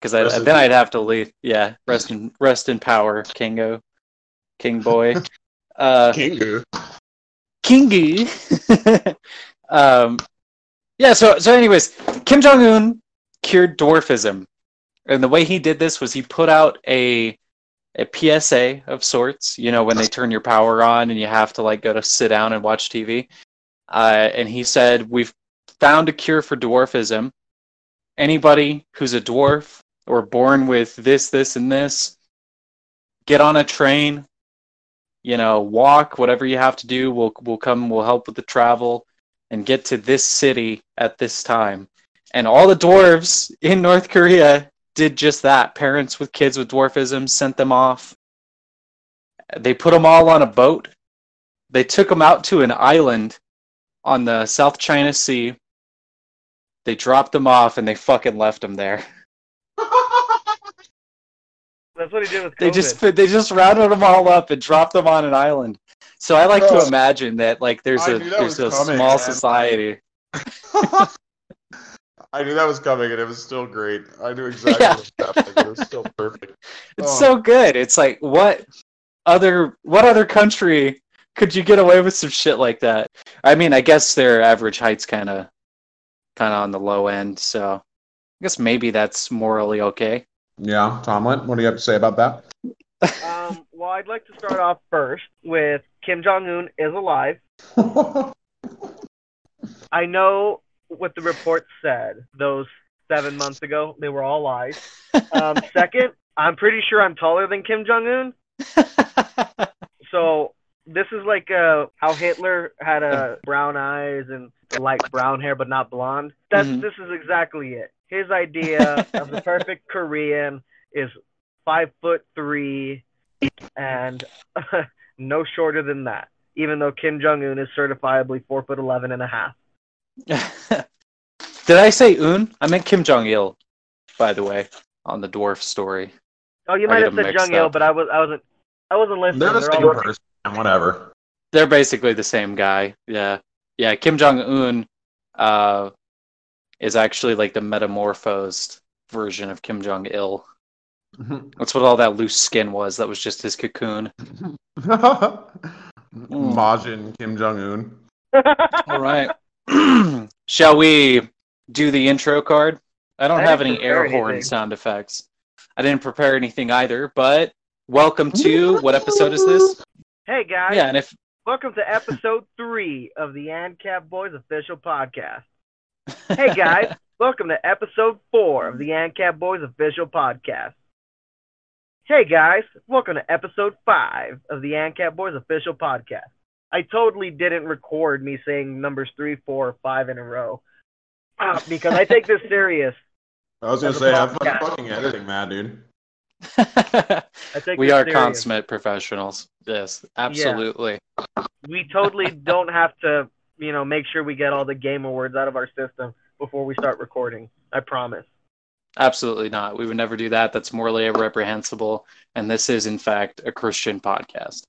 because then I'd have to leave. Yeah, rest in rest in power, Kingo, King Boy, uh, Kingu. Kingy. um, yeah. So so anyways, Kim Jong Un cured dwarfism, and the way he did this was he put out a a PSA of sorts. You know, when they turn your power on and you have to like go to sit down and watch TV. Uh, and he said, "We've found a cure for dwarfism. Anybody who's a dwarf or born with this, this, and this, get on a train. You know, walk, whatever you have to do. We'll we'll come. We'll help with the travel, and get to this city at this time." And all the dwarves in North Korea did just that. Parents with kids with dwarfism sent them off. They put them all on a boat. They took them out to an island on the South China Sea. They dropped them off and they fucking left them there. That's what he did with COVID. They just they just rounded them all up and dropped them on an island. So I like to imagine that like there's I a there's a coming, small man. society. I knew that was coming, and it was still great. I knew exactly Yeah. what was happening. It was still perfect. It's Oh. so good. It's like what other what other country could you get away with some shit like that? I mean, I guess their average height's kind of kind of on the low end, so I guess maybe that's morally okay. Yeah, Tomlin, what do you have to say about that? Um, well, I'd like to start off first with Kim Jong Un is alive. I know what the report said those seven months ago. They were all lies. Um, second, I'm pretty sure I'm taller than Kim Jong Un. So this is like uh, how Hitler had uh, brown eyes and light brown hair, but not blonde. That's Mhm. this is exactly it. His idea of the perfect Korean is five foot three and no shorter than that. Even though Kim Jong Un is certifiably four foot eleven and a half. Did I say Un? I meant Kim Jong Il, by the way, on the dwarf story. Oh, you I might have said mixed Jong Il, but I was I wasn't I wasn't listening. They're the They're same all- person. Whatever. They're basically the same guy. Yeah, yeah. Kim Jong Un uh, is actually like the metamorphosed version of Kim Jong Il. Mm-hmm. That's what all that loose skin was. That was just his cocoon. Majin Kim Jong Un. All right. Shall we do the intro card? I don't I have any air horn anything. sound effects. I didn't prepare anything either, but welcome to what episode is this? hey guys, Yeah, and if welcome to episode three of the ANCAP Boys official podcast. Hey guys, welcome to episode four of the ANCAP Boys official podcast. Hey guys, welcome to episode five of the ANCAP Boys official podcast. I totally didn't record me saying numbers three, four, five in a row uh, because I take this serious. I was gonna say, I'm podcast. fucking editing, man, dude. I take we are serious. consummate professionals. Yes, absolutely. We totally don't have to, you know, make sure we get all the gamer words out of our system before we start recording. I promise. Absolutely not. We would never do that. That's morally reprehensible. And this is, in fact, a Christian podcast.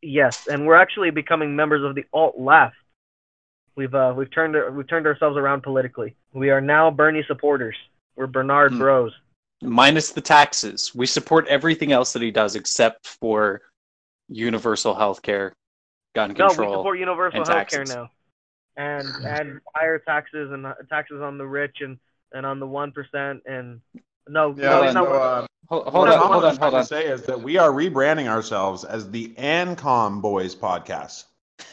Yes, and we're actually becoming members of the alt left. We've uh, we've turned we've turned ourselves around politically. We are now Bernie supporters. We're Bernard Hmm. Bros. Minus the taxes. We support everything else that he does except for universal health care, gun No, we support universal and health care now, and and higher taxes and uh, taxes on the rich and and on the one percent and no Yeah, no, Hold no so, uh, Hold, what hold on, Tomlin hold on, was trying hold on. to say is that we are rebranding ourselves as the Ancom Boys podcast.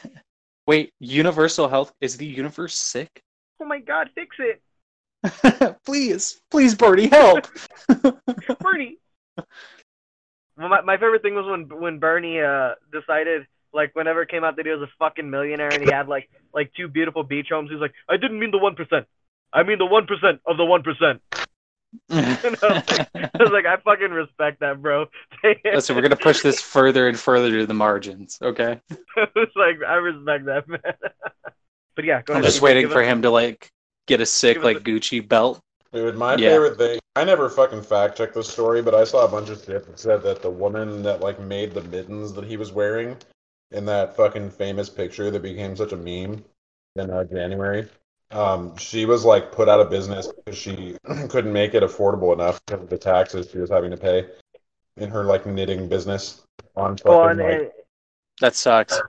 Wait, universal health? Is the universe sick? oh my god fix it please, please, Bertie, help. Bernie. Well, my, my favorite thing was when when Bernie uh decided like whenever it came out that he was a fucking millionaire and he had like like two beautiful beach homes. he's like, I didn't mean the one percent. I mean the one percent of the one percent. I was like, I fucking respect that, bro. Listen, we're gonna push this further and further to the margins, okay? it's like I respect that, man. but yeah, go I'm ahead. just waiting for us- him to like get a sick like a- Gucci belt. Dude, my Yeah. favorite thing. I never fucking fact checked this story, but I saw a bunch of shit that said that the woman that like made the mittens that he was wearing in that fucking famous picture that became such a meme in uh, January Um, she was like put out of business because she couldn't make it affordable enough because of the taxes she was having to pay in her like knitting business on fucking Well, and, like That sucks.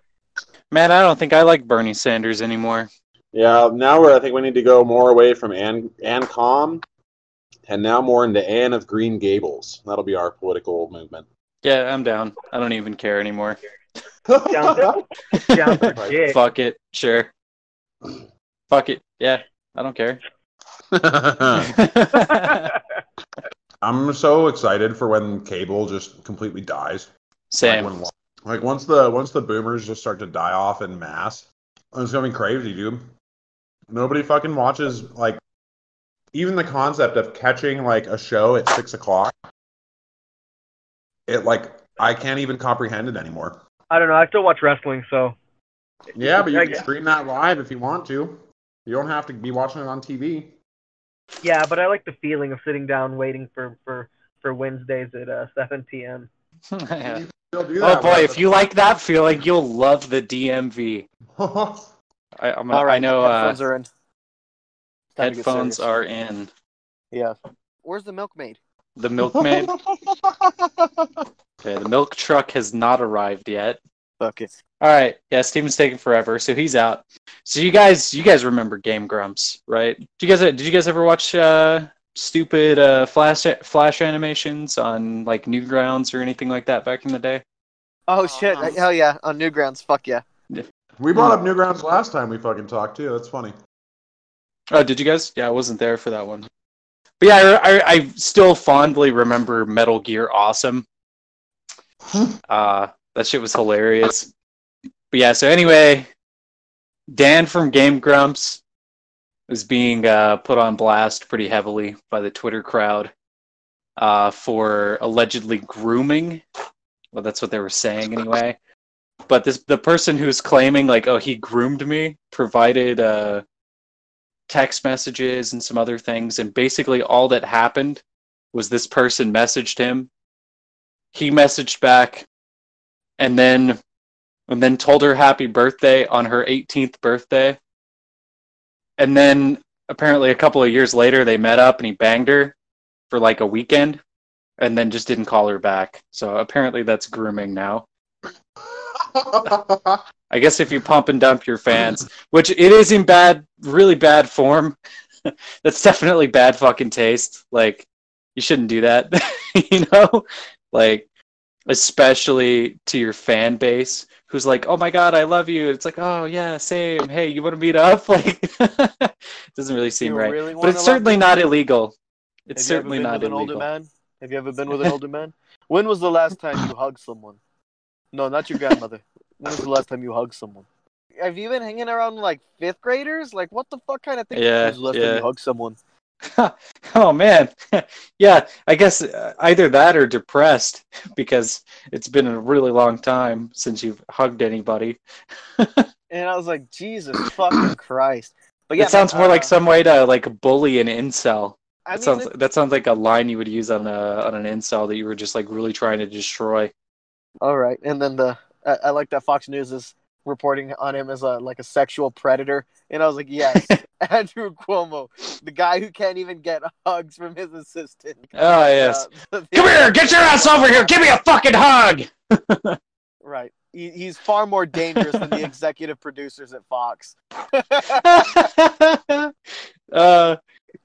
Man, I don't think I like Bernie Sanders anymore. Yeah, now we're, I think we need to go more away from Ann Ann Com, and now more into Anne of Green Gables. That'll be our political movement. Yeah, I'm down. I don't even care anymore. Down for, down for dick. Fuck it. Sure. Fuck it. Yeah, I don't care. I'm so excited for when cable just completely dies. Same. Like, when, like once the once the boomers just start to die off in mass, it's gonna be crazy, dude. Nobody fucking watches like even the concept of catching like a show at six o'clock. It like I can't even comprehend it anymore. I don't know. I still watch wrestling, so Yeah, but you I can stream that live if you want to. You don't have to be watching it on TV. yeah. But I like the feeling of sitting down waiting for for for Wednesdays at uh, 7 p.m. Yeah. Oh boy, if you like that feeling, you'll love the DMV. I, I'm, All right, I know uh, headphones are in. Time to get headphones are in. Yeah. Where's the milkmaid? The milkmaid. okay, the milk truck has not arrived yet. Fuck it. All right, yeah, Steven's taking forever, so he's out. So you guys, you guys remember Game Grumps, right? Did you guys, did you guys ever watch uh, stupid uh, flash flash animations on like Newgrounds or anything like that back in the day? Oh shit! Hell yeah! On Newgrounds. Fuck yeah. we brought up Newgrounds last time we fucking talked too. That's funny. Oh, did you guys? Yeah, I wasn't there for that one. But yeah, I, I, I still fondly remember Metal Gear Awesome. Uh, that shit was hilarious. But yeah, so anyway, Dan from Game Grumps was being uh, put on blast pretty heavily by the Twitter crowd uh, for allegedly grooming. Well, that's what they were saying anyway. But this the person who's claiming like, oh, he groomed me, provided uh, text messages and some other things, and basically all that happened was this person messaged him. He messaged back, and then and then told her happy birthday on her 18th birthday. And then apparently a couple of years later they met up and he banged her for like a weekend and then just didn't call her back. So apparently that's grooming now. I guess if you pump and dump your fans, which it is in bad, really bad form, that's definitely bad fucking taste. Like, you shouldn't do that, you know? Like, especially to your fan base who's like, oh my god, I love you. It's like, oh yeah, same. Hey, you want to meet up? Like, doesn't really seem You right. really But it's certainly not illegal. It's Have you ever certainly been not with an older man? Have you ever been with an older man? When was the last time you hugged someone? No, not your grandmother. When was the last time you hugged someone? Have you been hanging around like fifth graders? Like, what the fuck kind of thing? Yeah, When was the last time yeah. you hugged someone? oh man, yeah. I guess uh, either that or depressed because it's been a really long time since you've hugged anybody. And I was like, Jesus fucking Christ. But yeah, it sounds man, more like uh, some way to like bully an incel. I That mean, sounds it- that sounds like a line you would use on a on an incel that you were just like really trying to destroy. All right, and then the I, I like that Fox News is reporting on him as a like a sexual predator, and I was like, yes, Andrew Cuomo, the guy who can't even get hugs from his assistant. Oh yes. Uh, Come here, get your ass over here. Give me a fucking hug. Right, he, he's far more dangerous than the executive producers at Fox. uh,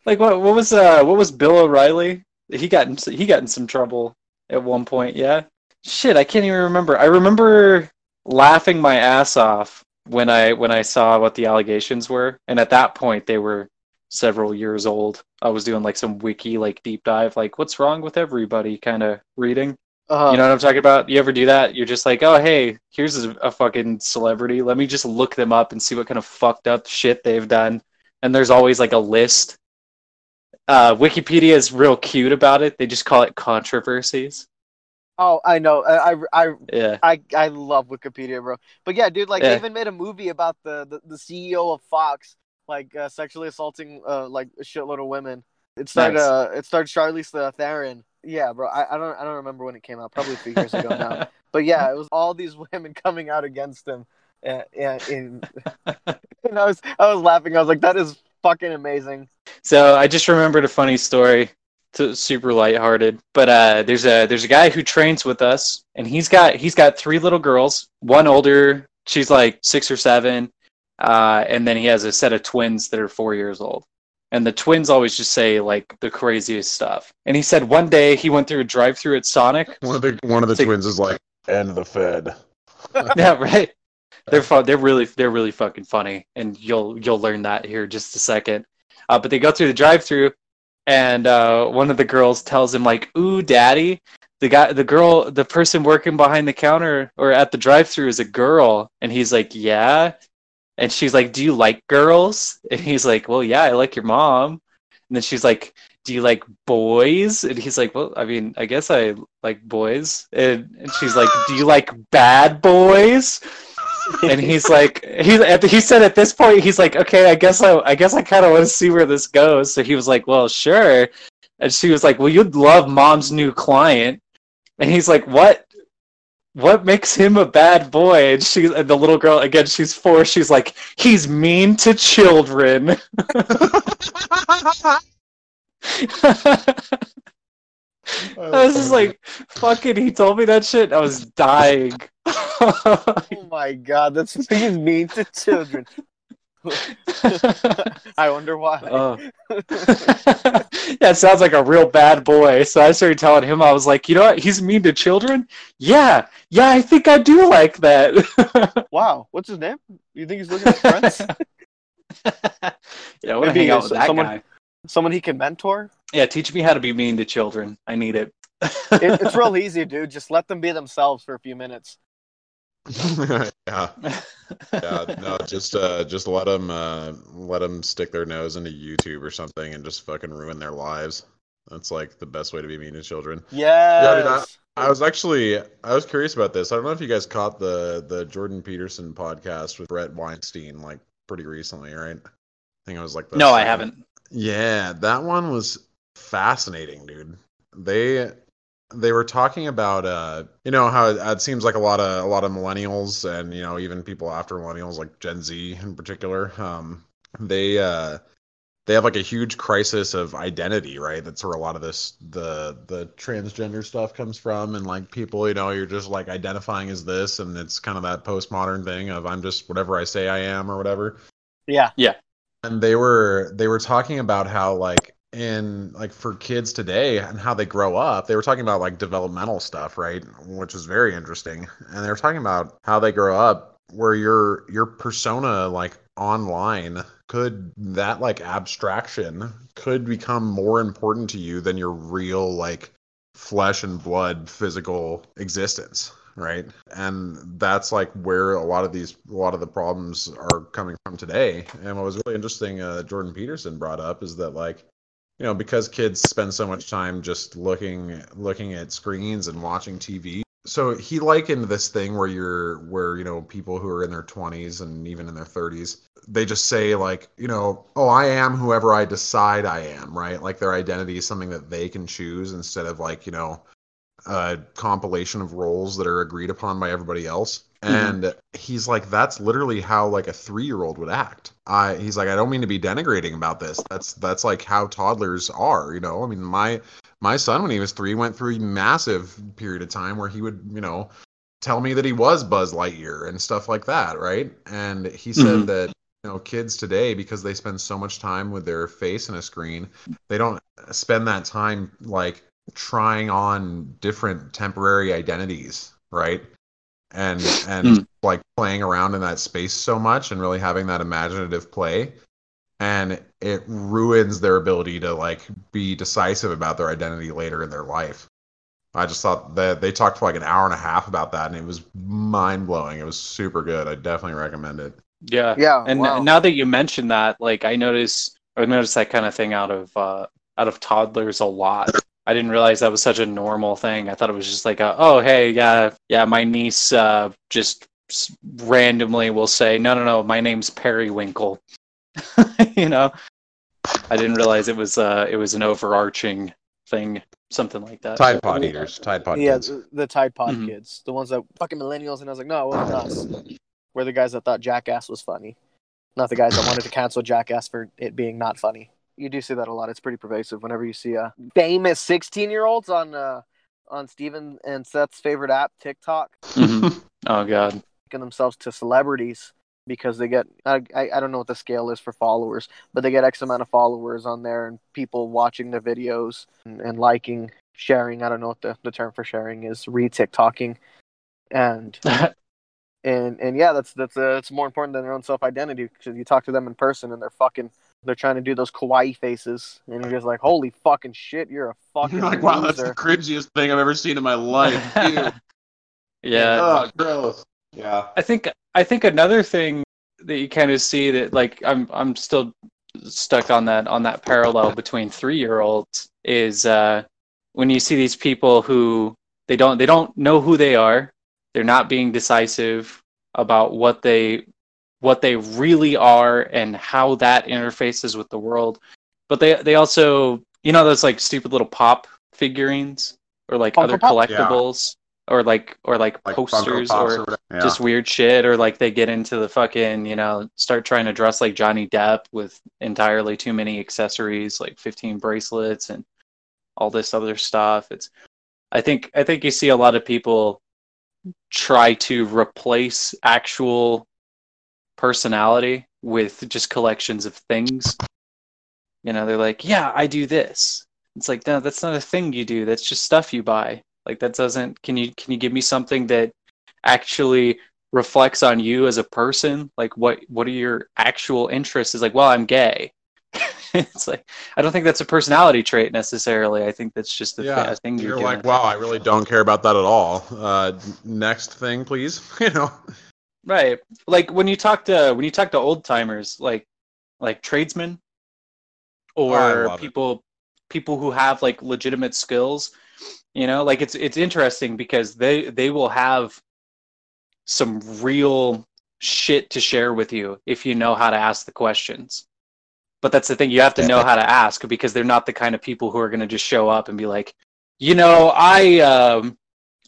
like what? What was uh? What was Bill O'Reilly? He got in, he got in some trouble at one point. Yeah. Shit, I can't even remember. I remember laughing my ass off when I when I saw what the allegations were, and at that point they were several years old. I was doing like some wiki like deep dive, like what's wrong with everybody kind of reading. Uh, You know what I'm talking about? You ever do that? You're just like, oh, hey, here's a, a fucking celebrity. Let me just look them up and see what kind of fucked up shit they've done. And there's always like a list. Uh, Wikipedia is real cute about it. They just call it controversies. Oh, I know. I, I, I Yeah. I I love Wikipedia, bro. But yeah, dude, like Yeah. they even made a movie about the the, the CEO of Fox, like uh, sexually assaulting uh like a shitload of women. It started Nice. uh it started Charlize the Theron. Yeah, bro. I, I don't I don't remember when it came out. Probably a few years ago now. But yeah, it was all these women coming out against him. And, and, and I was I was laughing. I was like, that is fucking amazing. So I just remembered a funny story. It's super lighthearted, but uh, there's a there's a guy who trains with us, and he's got he's got three little girls. One older, she's like six or seven, uh, and then he has a set of twins that are four years old. And the twins always just say like the craziest stuff. And he said one day he went through a drive-through at Sonic. One of the one of the It's like- twins is like, "End of the Fed." yeah, right. They're fun. They're really they're really fucking funny, and you'll you'll learn that here in just a second. Uh, but they go through the drive-through, and uh, one of the girls tells him like, "Ooh, daddy." The guy, the girl, the person working behind the counter or at the drive-through is a girl, and he's like, "Yeah," and she's like, "Do you like girls?" And he's like, "Well, yeah, I like your mom." And then she's like, "Do you like boys?" And he's like, "Well, I mean, I guess I like boys." And, and she's like, "Do you like bad boys?" and he's like he at the, he said at this point he's like okay i guess i i guess i kind of want to see where this goes. So he was like well sure. And she was like well you'd love mom's new client. And he's like what? What makes him a bad boy? And she and the little girl again she's four she's like he's mean to children. I was just like, fucking, he told me that shit. I was dying. Oh my god, that's he's mean to children. I wonder why. Oh. yeah, it sounds like a real bad boy. So I started telling him, I was like, you know what? He's mean to children? Yeah, yeah, I think I do like that. Wow, what's his name? You think he's looking at friends? yeah, to hang out with that someone- guy. Someone he can mentor? Yeah, teach me how to be mean to children. I need it. It, it's real easy, dude. Just let them be themselves for a few minutes. yeah, yeah. No, just uh, just let them uh, let them stick their nose into YouTube or something and just fucking ruin their lives. That's like the best way to be mean to children. Yes. dude, I- I was actually I was curious about this. I don't know if you guys caught the the Jordan Peterson podcast with Bret Weinstein like pretty recently, right? I think it was like the no, I haven't. Yeah, that one was fascinating, dude. They they were talking about uh you know how it, it seems like a lot of a lot of millennials and you know even people after millennials like Gen Z in particular um they uh they have like a huge crisis of identity, right? That's where a lot of this the the transgender stuff comes from and like people, you know, you're just like identifying as this and it's kind of that postmodern thing of I'm just whatever I say I am or whatever Yeah. Yeah. and they were they were talking about how like in like for kids today and how they grow up they were talking about like developmental stuff right? Which is very interesting. And they were talking about how they grow up where your your persona like online could that like abstraction could become more important to you than your real like flesh and blood physical existence right? And that's like where a lot of these a lot of the problems are coming from today. And what was really interesting uh, jordan peterson brought up is that like you know because kids spend so much time just looking looking at screens and watching tv so he likened this thing where you're where you know people who are in their 20s and even in their 30s they just say like you know oh i am whoever i decide i am right? Like their identity is something that they can choose instead of like you know a compilation of roles that are agreed upon by everybody else and he's like that's literally how like a three-year-old would act. I he's like i don't mean to be denigrating about this. That's that's like how toddlers are you know? I mean my my son when he was three went through a massive period of time where he would you know tell me that he was buzz lightyear and stuff like that right? And he said Mhm. that you know kids today because they spend so much time with their face in a screen they don't spend that time like trying on different temporary identities right and and Mm. like playing around in that space so much and really having that imaginative play and it ruins their ability to like be decisive about their identity later in their life i just thought that they talked for like an hour and a half about that and it was mind-blowing it was super good i definitely recommend it Yeah. Yeah. and wow. now that you mention that, like I notice, I noticed that kind of thing out of uh, out of toddlers a lot. I didn't realize that was such a normal thing. I thought it was just like, a, oh hey, yeah, yeah, my niece uh, just randomly will say, no, no, no, my name's Periwinkle. you know, I didn't realize it was uh, it was an overarching thing, something like that. tide pod eaters tide pod yeah, kids the, the Tide Pod Mhm. kids, the ones that fucking millennials, and I was like, no, it wasn't us. We're the guys that thought Jackass was funny. not the guys that wanted to cancel Jackass for it being not funny. You do see that a lot. It's pretty pervasive. Whenever you see uh, famous sixteen-year-olds on uh, on Steven and Seth's favorite app, TikTok, Mhm. oh god. making themselves to celebrities because they get I, I I don't know what the scale is for followers, but they get X amount of followers on there and people watching their videos and, and liking, sharing. I don't know what the, the term for sharing is, re-TikToking, and and and yeah, that's that's uh, it's more important than their own self identity because you talk to them in person and they're fucking they're trying to do those kawaii faces and you're just like, holy fucking shit, you're a fucking You're like, wow, that's the cringiest thing I've ever seen in my life. Yeah. oh, gross. Yeah. I think I think another thing that you kind of see that like I'm I'm still stuck on that on that parallel between three year olds is uh, when you see these people who they don't they don't know who they are they're not being decisive about what they what they really are and how that interfaces with the world but they they also you know those like stupid little pop figurines or like Funko other Pop? collectibles or like or like, Like posters Pops or. Yeah. just weird shit or like they get into the fucking you know start trying to dress like johnny depp with entirely too many accessories like 15 bracelets and all this other stuff it's i think i think you see a lot of people try to replace actual personality with just collections of things you know they're like yeah i do this it's like no that's not a thing you do that's just stuff you buy like that doesn't can you can you give me something that actually reflects on you as a person like what what are your actual interests is like well i'm gay it's like i don't think that's a personality trait necessarily i think that's just a, thi- yeah. a thing you're, You're like, wow, I really don't care about that at all. Uh, next thing, please. you know. Right like when you talk to when you talk to old timers like like tradesmen Oh, or it. people people who have like legitimate skills you know like it's it's interesting because they they will have some real shit to share with you if you know how to ask the questions but that's the thing you have to know how to ask because they're not the kind of people who are going to just show up and be like you know i um,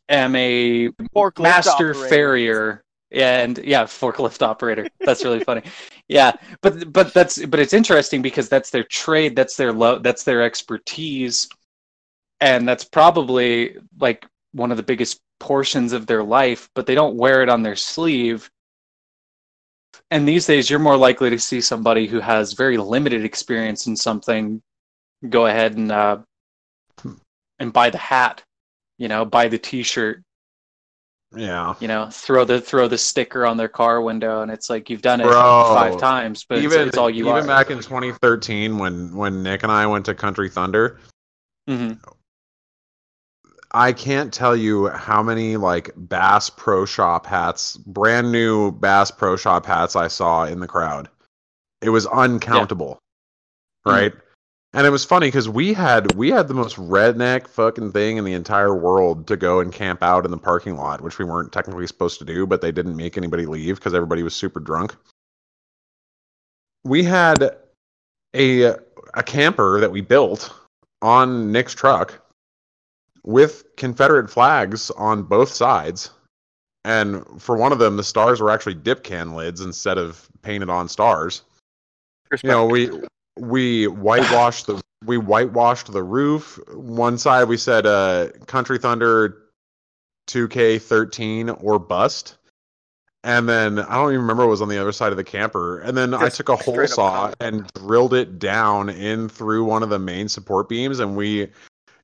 am a Forklift master operator. farrier and yeah forklift operator. That's really funny. Yeah but but that's but it's interesting because that's their trade that's their lo- that's their expertise. And that's probably like one of the biggest portions of their life but they don't wear it on their sleeve. And these days you're more likely to see somebody who has very limited experience in something go ahead and uh and buy the hat you know buy the t-shirt Yeah. you know throw the throw the sticker on their car window and it's like you've done it Bro, five times but even it's all you even are back in 2013 when when Nick and I went to Country Thunder, hmm I can't tell you how many like Bass Pro Shop hats, brand new Bass Pro Shop hats I saw in the crowd. It was uncountable. Mhm. Right? And it was funny because we had we had the most redneck fucking thing in the entire world to go and camp out in the parking lot, which we weren't technically supposed to do, but they didn't make anybody leave because everybody was super drunk. We had a a camper that we built on Nick's truck with Confederate flags on both sides. And for one of them, the stars were actually dip can lids instead of painted on stars. You know, we we whitewashed the we whitewashed the roof. One side we said uh Country Thunder 2K13 or bust. And then I don't even remember what was on the other side of the camper. And then I took a hole saw and drilled it down in through one of the main support beams. And we,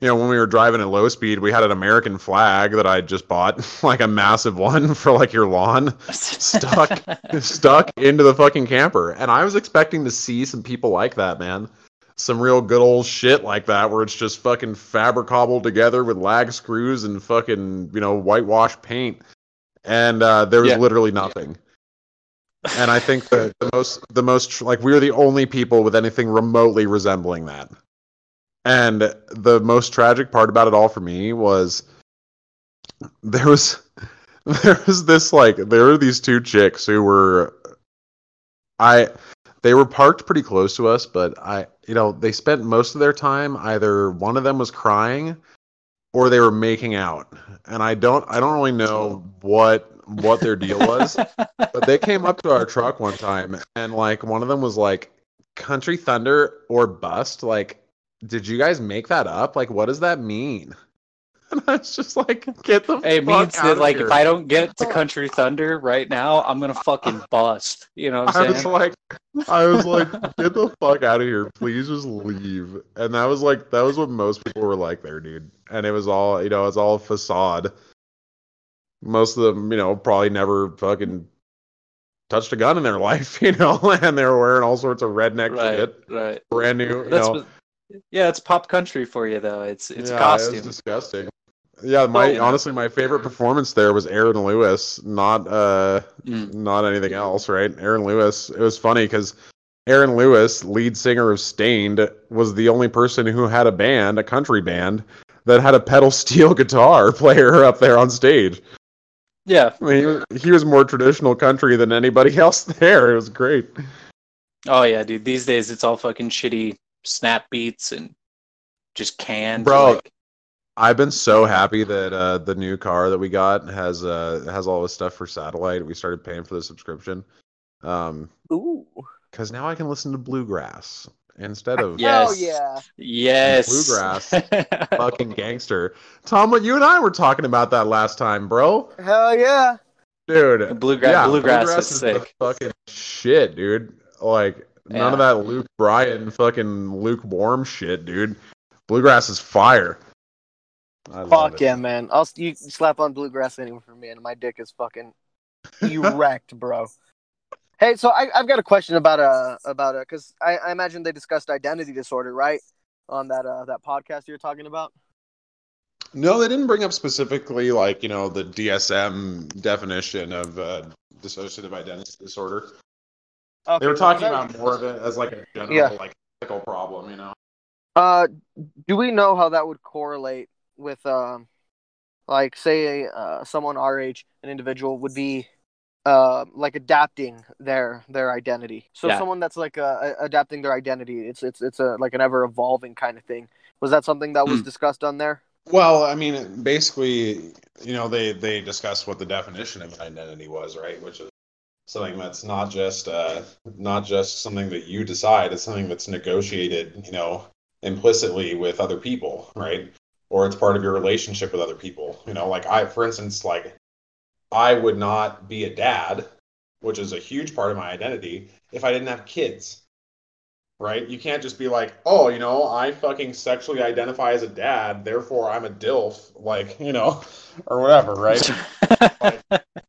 you know, when we were driving at low speed, we had an American flag that I just bought, like a massive one for like your lawn, stuck stuck into the fucking camper. And I was expecting to see some people like that, man. Some real good old shit like that, where it's just fucking fabric cobbled together with lag screws and fucking, you know, whitewash paint. And uh, there was Yeah. literally nothing. And I think the, the most, the most, like, we were the only people with anything remotely resembling that. And the most tragic part about it all for me was there was there was this like there were these two chicks who were I they were parked pretty close to us, but I you know, they spent most of their time either one of them was crying or they were making out. And I don't I don't really know what what their deal was, but they came up to our truck one time and like one of them was like Country Thunder or bust. Like, did you guys make that up? Like, what does that mean? And I was just like, get the It fuck means out that of like here. if I don't get to Country Thunder right now, I'm gonna fucking bust. You know what I I'm was like, I was like, get the fuck out of here, please, just leave. And that was like, that was what most people were like there, dude. And it was all, you know, it's all facade. Most of them, you know, probably never fucking touched a gun in their life, you know, and they were wearing all sorts of redneck right, shit, right. brand new, you That's know. Yeah, it's pop country for you though. It's it's yeah, costume. It was disgusting. Yeah, my Well- honestly, my favorite performance there was Aaron Lewis, not uh, Mm. not anything else, right? Aaron Lewis. It was funny because Aaron Lewis, lead singer of Staind, was the only person who had a band, a country band, that had a pedal steel guitar player up there on stage. Yeah. I mean, he was, he was more traditional country than anybody else there. It was great. Oh yeah, dude. These days it's all fucking shitty snap beats and just canned. Bro, like- I've been so happy that uh, the new car that we got has uh, has all this stuff for satellite. We started paying for the subscription. Um, Ooh. because now I can listen to bluegrass instead of Yeah. Hell Yes. yeah. yes. Bluegrass. fucking gangster. Tom, what you and I were talking about that last time, bro. Hell yeah. Dude, Bluegrass- yeah, bluegrass is the sick. fucking shit, dude. Like none of that Luke Bryan fucking lukewarm shit, dude. Bluegrass is fire. I Fuck yeah, man. I'll you slap on bluegrass anywhere for me, and my dick is fucking erect, bro. Hey, so I, I've got a question about uh about uh because I, I imagine they discussed identity disorder, right? On that uh that podcast you're talking about. No, they didn't bring up specifically like you know the DSM definition of uh, dissociative identity disorder. Okay, They were talking that- about more of it as like a general Yeah. like ethical problem, you know. Uh, do we know how that would correlate with um, like say uh someone our age, an individual would be uh like adapting their their identity. So Yeah. someone that's like uh, adapting their identity, it's it's it's a like an ever evolving kind of thing. Was that something that was Hmm. discussed on there? Well, I mean, basically, you know, they they discussed what the definition of identity was, right? Which is something that's not just uh, not just something that you decide. It's something that's negotiated, you know, implicitly with other people, right? Or it's part of your relationship with other people. You know, like I, for instance, like I would not be a dad, which is a huge part of my identity, if I didn't have kids. Right? You can't just be like, oh, you know, I fucking sexually identify as a dad, therefore I'm a DILF, like, you know, or whatever, right?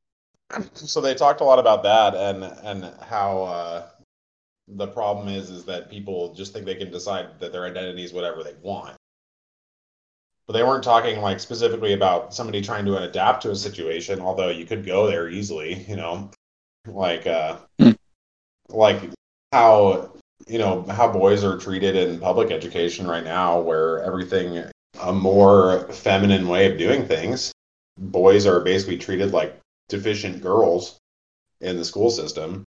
so they talked a lot about that and and how uh, the problem is is that people just think they can decide that their identity is whatever they want. But they weren't talking like specifically about somebody trying to adapt to a situation, although you could go there easily, you know, like uh, Hmm. like how you know how boys are treated in public education right now, where everything a more feminine way of doing things. Boys are basically treated like deficient girls in the school system.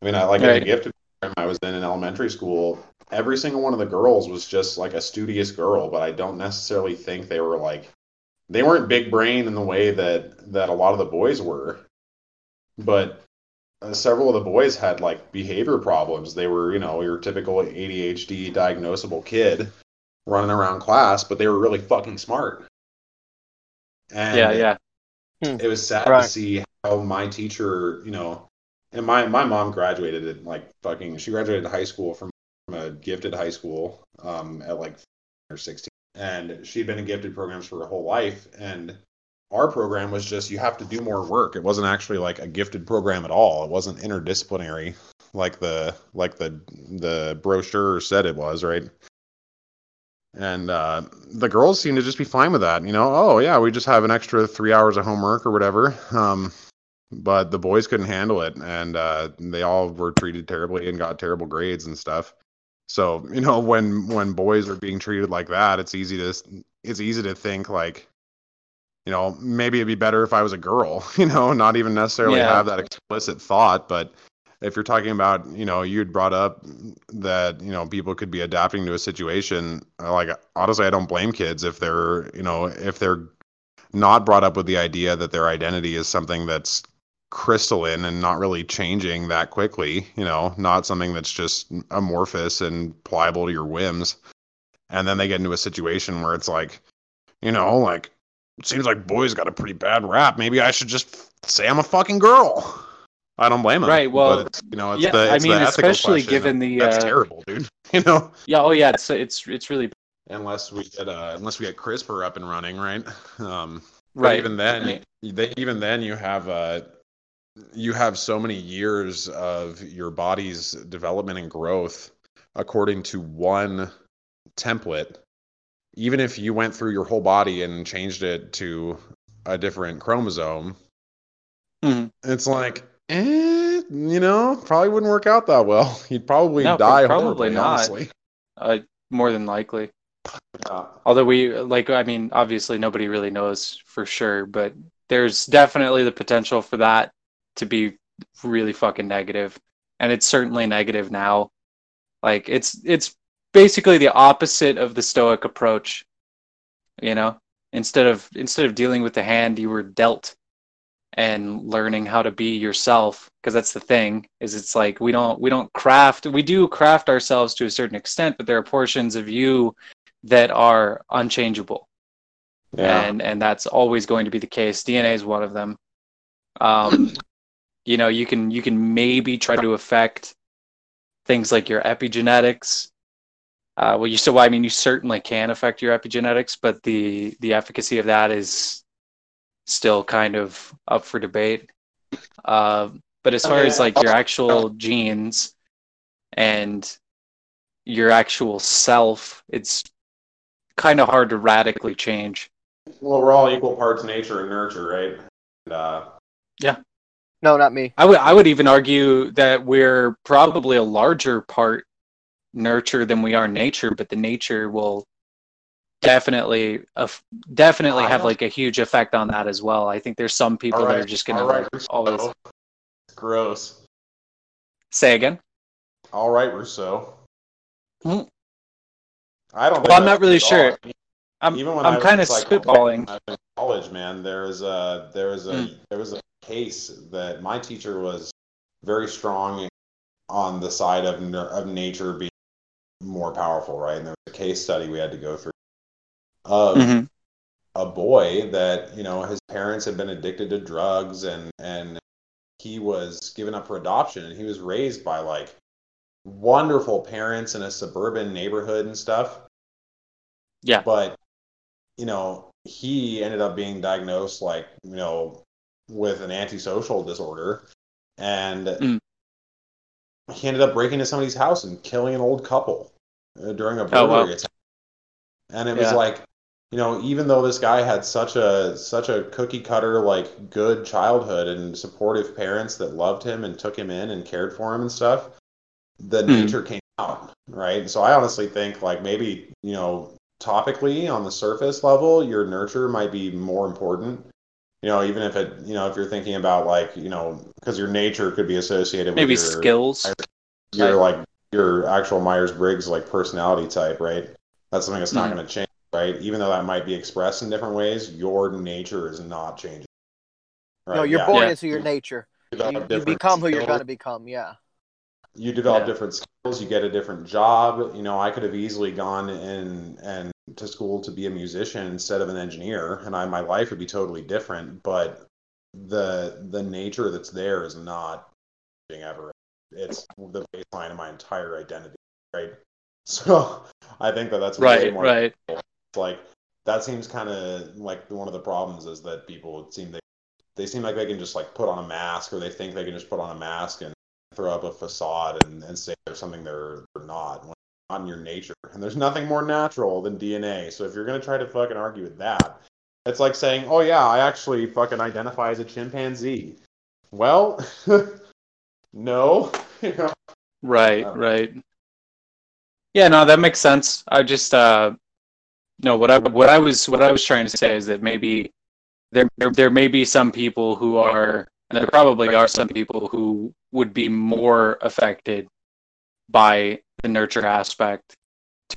I mean, I like in Right. the gifted program I was in in elementary school. Every single one of the girls was just like a studious girl, but I don't necessarily think they were like they weren't big brain in the way that that a lot of the boys were. But uh, several of the boys had like behavior problems. They were, you know, your typical ADHD diagnosable kid running around class, but they were really fucking smart. And yeah, yeah. It was sad Right. to see how my teacher, you know, and my my mom graduated at like fucking she graduated high school from, from a gifted high school um at like or 16 and she'd been in gifted programs for her whole life and our program was just you have to do more work. It wasn't actually like a gifted program at all. It wasn't interdisciplinary like the like the the brochure said it was, right? And uh, the girls seem to just be fine with that. You know, oh yeah, we just have an extra three hours of homework or whatever. Um, but the boys couldn't handle it, and uh, they all were treated terribly and got terrible grades and stuff. So you know, when when boys are being treated like that, it's easy to it's easy to think like, you know, maybe it'd be better if I was a girl. You know, not even necessarily Yeah. have that explicit thought, but if you're talking about, you know, you'd brought up that, you know, people could be adapting to a situation, uh, like honestly, I don't blame kids if they're, you know, if they're not brought up with the idea that their identity is something that's crystalline and not really changing that quickly, you know, not something that's just amorphous and pliable to your whims. And then they get into a situation where it's like, you know, like it seems like boys got a pretty bad rap. Maybe I should just say I'm a fucking girl. I don't blame him. Right, well, it's, you know, it's yeah, the, I mean, especially given the, that's uh, terrible, dude. You know, Yeah. Oh, yeah. It's it's it's really unless we get uh, unless we get CRISPR up and running, right? Um, right. even then, they, even then, you have uh, you have so many years of your body's development and growth according to one template. Even if you went through your whole body and changed it to a different chromosome, Mhm. it's like, eh, you know, probably wouldn't work out that well. He'd probably No, die probably not. Uh, more than likely. Yeah. Although we like, I mean, obviously nobody really knows for sure, but there's definitely the potential for that to be really fucking negative, and it's certainly negative now. Like it's it's basically the opposite of the Stoic approach. You know, instead of instead of dealing with the hand you were dealt and learning how to be yourself because that's the thing is it's like we don't we don't craft we do craft ourselves to a certain extent but there are portions of you that are unchangeable. Yeah. and and that's always going to be the case. Dna is one of them. Um you know you can you can maybe try to affect things like your epigenetics. Uh, well you so i mean you certainly can affect your epigenetics but the the efficacy of that is still kind of up for debate uh, but as far as like your actual genes and your actual self it's kind of hard to radically change Well, we're all equal parts nature and nurture, right? And, uh, Yeah. No, not me. I would I would even argue that we're probably a larger part nurture than we are nature, but the nature will definitely definitely have like a huge effect on that as well. I think there's some people that are just right, like, always Gross. say again. All right, Rousseau. Hmm. I don't. Well, I'm not really all. sure. I'm Even when I'm kind of spitballing. in college, man, there was a there was a Hmm. there was a case that my teacher was very strong on the side of of nature being more powerful, right? And there was a case study we had to go through of Mhm. a boy that you know his parents had been addicted to drugs and and he was given up for adoption and he was raised by like wonderful parents in a suburban neighborhood and stuff Yeah. but you know he ended up being diagnosed like you know with an antisocial disorder and Mm. he ended up breaking into somebody's house and killing an old couple uh, during a Oh, wow. burglary attack and it was like you know even though this guy had such a such a cookie cutter like good childhood and supportive parents that loved him and took him in and cared for him and stuff the Mhm. nature came out right so i honestly think like maybe you know topically on the surface level your nurture might be more important you know even if it you know if you're thinking about like you know because your nature could be associated Maybe with your skills. your like your actual myers-briggs like personality type right that's something that's not Mhm. going to change right even though that might be expressed in different ways your nature is not changing right no, you're Yeah. born Yeah. into your nature. develop You, you different become who you're gonna become. Yeah. you develop Yeah. different skills you get a different job you know i could have easily gone in and to school to be a musician instead of an engineer and I, my life would be totally different but the the nature that's there is not changing ever it's the baseline of my entire identity right so i think that that's way Right, more right. Like that seems kind of like one of the problems is that people seem they they seem like they can just like put on a mask or they think they can just put on a mask and throw up a facade and, and say they're something they're, they're not in your nature and there's nothing more natural than dna so if you're going to try to fucking argue with that it's like saying oh yeah i actually fucking identify as a chimpanzee well no you know Right, Oh. right. Yeah, no, that makes sense. I just uh no, what I what I was what I was trying to say is that maybe there there, there may be some people who are and there probably are some people who would be more affected by the nurture aspect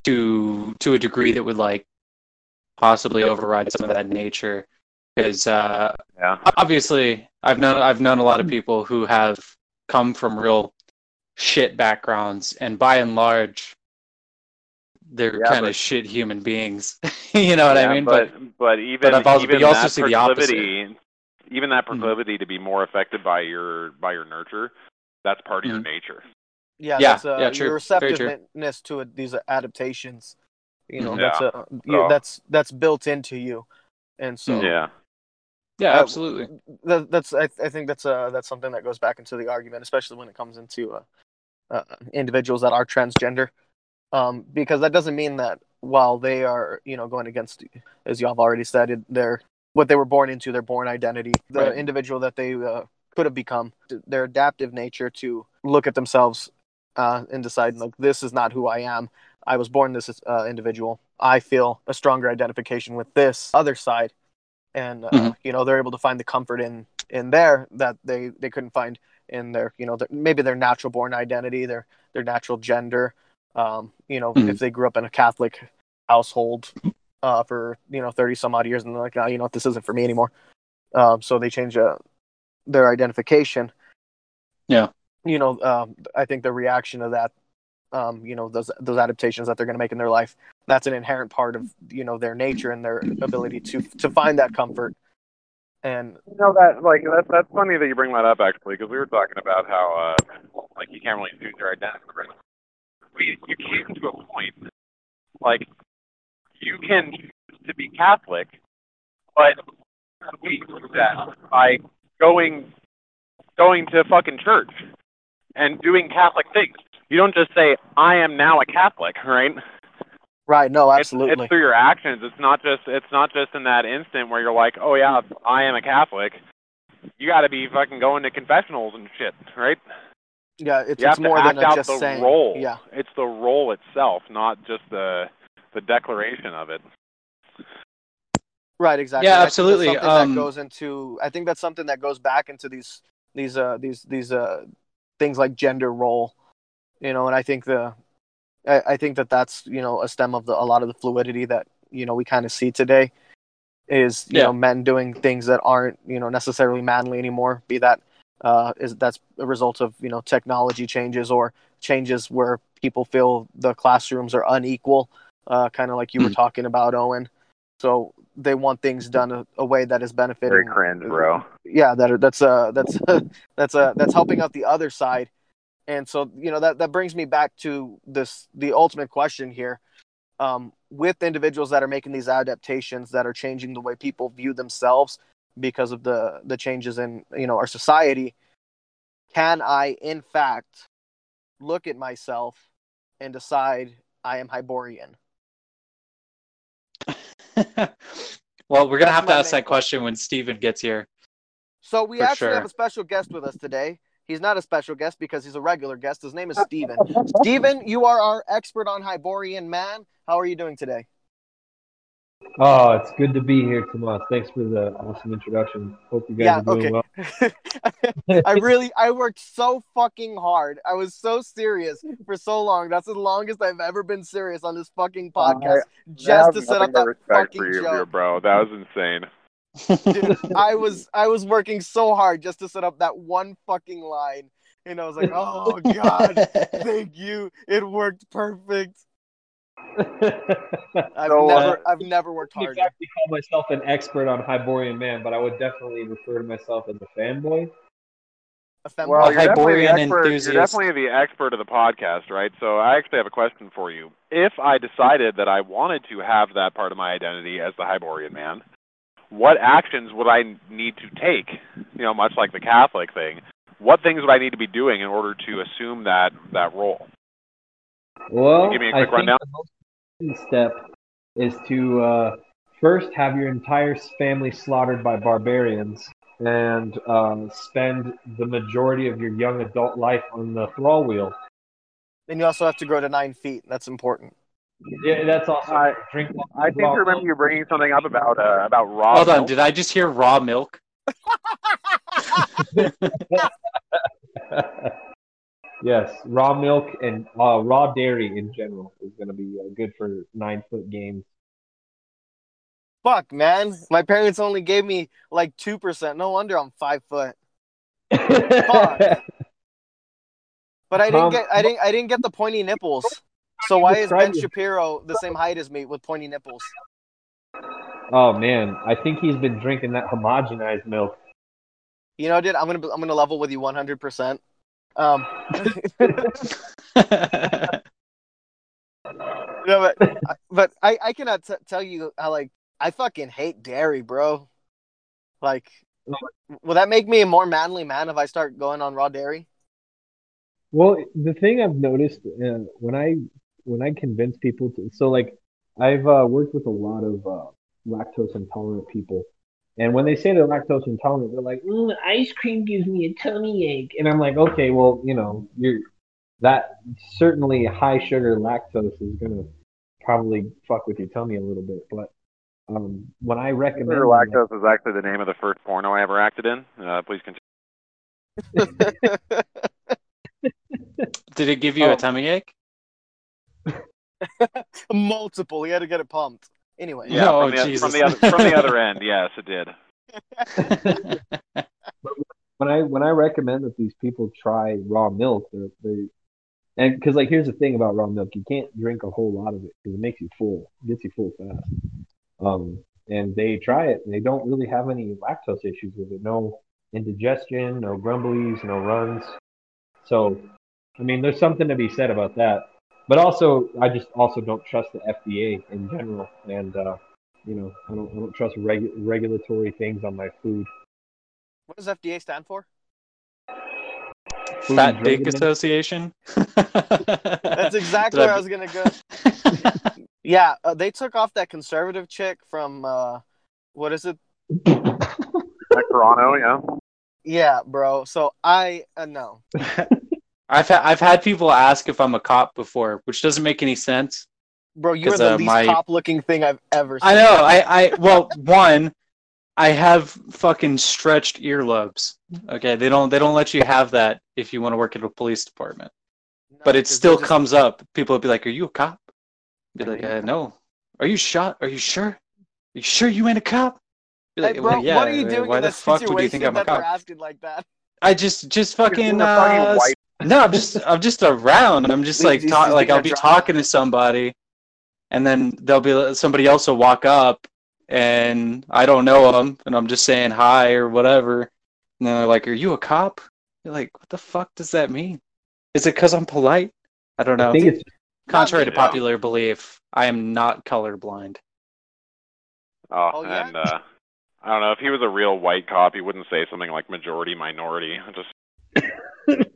to to a degree that would like possibly override some of that nature. because uh, Yeah. obviously I've known I've known a lot of people who have come from real shit backgrounds, and by and large, they're Yeah, kind but- of shit human beings. you know what Yeah, I mean? But but even I've also- even you also that see the opposite. proclivity, even that Mhm. to be more affected by your by your nurture, that's part of your Mhm. nature. Yeah, Yeah, that's, uh, yeah, true. Your Very true. receptiveness to it, these adaptations, you know, that's Yeah. uh, you, So- that's that's built into you, and so. Yeah. yeah, uh, absolutely. that, that's I, I think that's uh that's something that goes back into the argument, especially when it comes into uh, uh, individuals that are transgender, um, because that doesn't mean that while they are you know going against, as y'all have already said, their what they were born into, their born identity, the Right. individual that they uh, could have become, their adaptive nature to look at themselves uh, and decide like this is not who I am. I was born this uh, individual. I feel a stronger identification with this other side, and uh, Mhm. you know they're able to find the comfort in in there that they they couldn't find in their you know their, maybe their natural born identity, their their natural gender. Um, you know, Mhm. if they grew up in a Catholic household uh, for you know thirty some odd years, and they're like, oh, you know what, this isn't for me anymore. Um, so they change uh, their identification. Yeah. You know, um, I think the reaction of that, um, you know, those those adaptations that they're going to make in their life, that's an inherent part of you know their nature and their ability to to find that comfort. And You know that like that's that's funny that you bring that up actually because we were talking about how uh like you can't really choose your identity. We you came to a point like you can choose to be Catholic, but we do that by going going to fucking church and doing Catholic things. You don't just say I am now a Catholic, right? right, no, It's- absolutely, It's, through your actions. It's not just it's not just in that instant where you're like, oh yeah, I am a Catholic. You got to be fucking going to confessionals and shit, right? Yeah, it's you it's have more to than act a out just the saying. role. Yeah, It's the role itself, not just the the declaration of it. Right, exactly. Yeah, I think that's absolutely. Something Um, that goes into, I think that's something that goes back into these these uh these these uh things like gender role, you know. And I think the, I, I think that that's you know a stem of the a lot of the fluidity that you know we kind of see today, is you Yeah. know men doing things that aren't you know necessarily manly anymore. Be that uh is that's a result of you know technology changes or changes where people feel the classrooms are unequal, uh, kind of like you were Hmm. talking about, Owen. So they want things done a, a way that is benefiting. Very cringe, bro. Yeah, that that's uh that's that's uh that's helping out the other side, and so you know that that brings me back to this the ultimate question here. Um, with individuals that are making these adaptations that are changing the way people view themselves because of the the changes in you know our society, can I in fact look at myself and decide I am Hyborian? well, we're gonna That's have to ask main that question when Steven gets here. So we actually sure. have a special guest with us today. He's not a special guest because he's a regular guest. His name is Steven. Steven, you are our expert on Hyborian man. How are you doing today? Oh, it's good to be here, Tomas. Thanks for the awesome introduction. Hope you guys Yeah, are doing okay. well. I really I worked so fucking hard. I was so serious for so long. That's the longest I've ever been serious on this fucking podcast. just to set up that fucking for you, joke. bro. That was insane. Dude, I was I was working so hard just to set up that one fucking line. And I was like, oh god, thank you. It worked perfect. I've So, uh, never I've never worked I wouldn't exactly call myself an expert on Hyborian man, but I would definitely refer to myself as a fanboy. A femboy. Well, A you're definitely, Hyborian expert, enthusiast. you're definitely the expert of the podcast, right? So I actually have a question for you. If I decided that I wanted to have that part of my identity as the Hyborian man, what actions would I need to take? You know, much like the Catholic thing. What things would I need to be doing in order to assume that that role? Well, Give me a I quick think rundown. the most important step is to uh, first have your entire family slaughtered by barbarians and um, spend the majority of your young adult life on the thrall wheel. and you also have to grow to nine feet. That's important. Yeah, that's also I- drink. lots I of seem raw to remember milk. you bringing something up about uh, about raw. Hold on, did I just hear raw milk? yes, raw milk and uh, raw dairy in general is going to be uh, good for nine foot games. Fuck, man. My parents only gave me like two percent. No wonder I'm five foot. Fuck. But I didn't Tom- get I didn't I didn't get the pointy nipples. So why is Ben. Shapiro the same height as me with pointy nipples? oh man, I think he's been drinking that homogenized milk. You know, dude, I'm gonna I'm gonna level with you 100. percent Um, no, but but I I cannot t- tell you how like I fucking hate dairy, bro. Like, will that make me a more manly man if I start going on raw dairy? Well, the thing I've noticed uh, when I when I convince people to, so like I've uh, worked with a lot of uh, lactose intolerant people, and when they say they're lactose intolerant, they're like, mm, "Ice cream gives me a tummy ache," and I'm like, "Okay, well, you know, you're that certainly high sugar lactose is gonna probably fuck with your tummy a little bit, but um, when I recommend Sugar lactose is actually the name of the first porno I ever acted in. Uh, please continue. Did it give you Oh. a tummy ache? Multiple. He had to get it pumped. Anyway, Yeah, Oh, from, the, from the other from the other end, yes, it did. when I when I recommend that these people try raw milk, they're, they and because like here's the thing about raw milk, you can't drink a whole lot of it because it makes you full, it gets you full fast. Um, and they try it, and they don't really have any lactose issues with it. No indigestion, no grumblies, no runs. So, I mean, there's something to be said about that. But also, I just also don't trust the FDA in general, and uh, you know, I don't I don't trust regu- regulatory things on my food. what does FDA stand for? Food Fat Dick Association. That's exactly where I was gonna go. Yeah, uh, they took off that conservative chick from uh, what is it? Toronto, yeah. Yeah, bro. So I uh, no. I've ha- I've had people ask if I'm a cop before, which doesn't make any sense. Bro, you're the uh, least my- cop-looking thing I've ever seen. I know. I I well, one, I have fucking stretched earlobes. Okay, they don't they don't let you have that if you want to work at a police department. No, But it still just- comes up. People will be like, "Are you a cop?" Be like, uh, "No." Are you shot? Are you sure? Are you sure you ain't a cop? Be Hey, like, bro, well, yeah. what are you doing Why in the fuck situation would you think I'm a cop? asking like that? I just just fucking fucking uh, white. No, I'm just I'm just around. I'm just like he's- talk, like I'll be talking to somebody, and then there'll be somebody else will walk up, and I don't know them, and I'm just saying hi or whatever, and then they're like, "Are you a cop?" You're like, "What the fuck does that mean? Is it because I'm polite?" I don't know. I think it's Contrary to Yeah. popular belief, I am not colorblind. Oh, Oh, yeah? and uh, I don't know if he was a real white cop, he wouldn't say something like majority minority. Just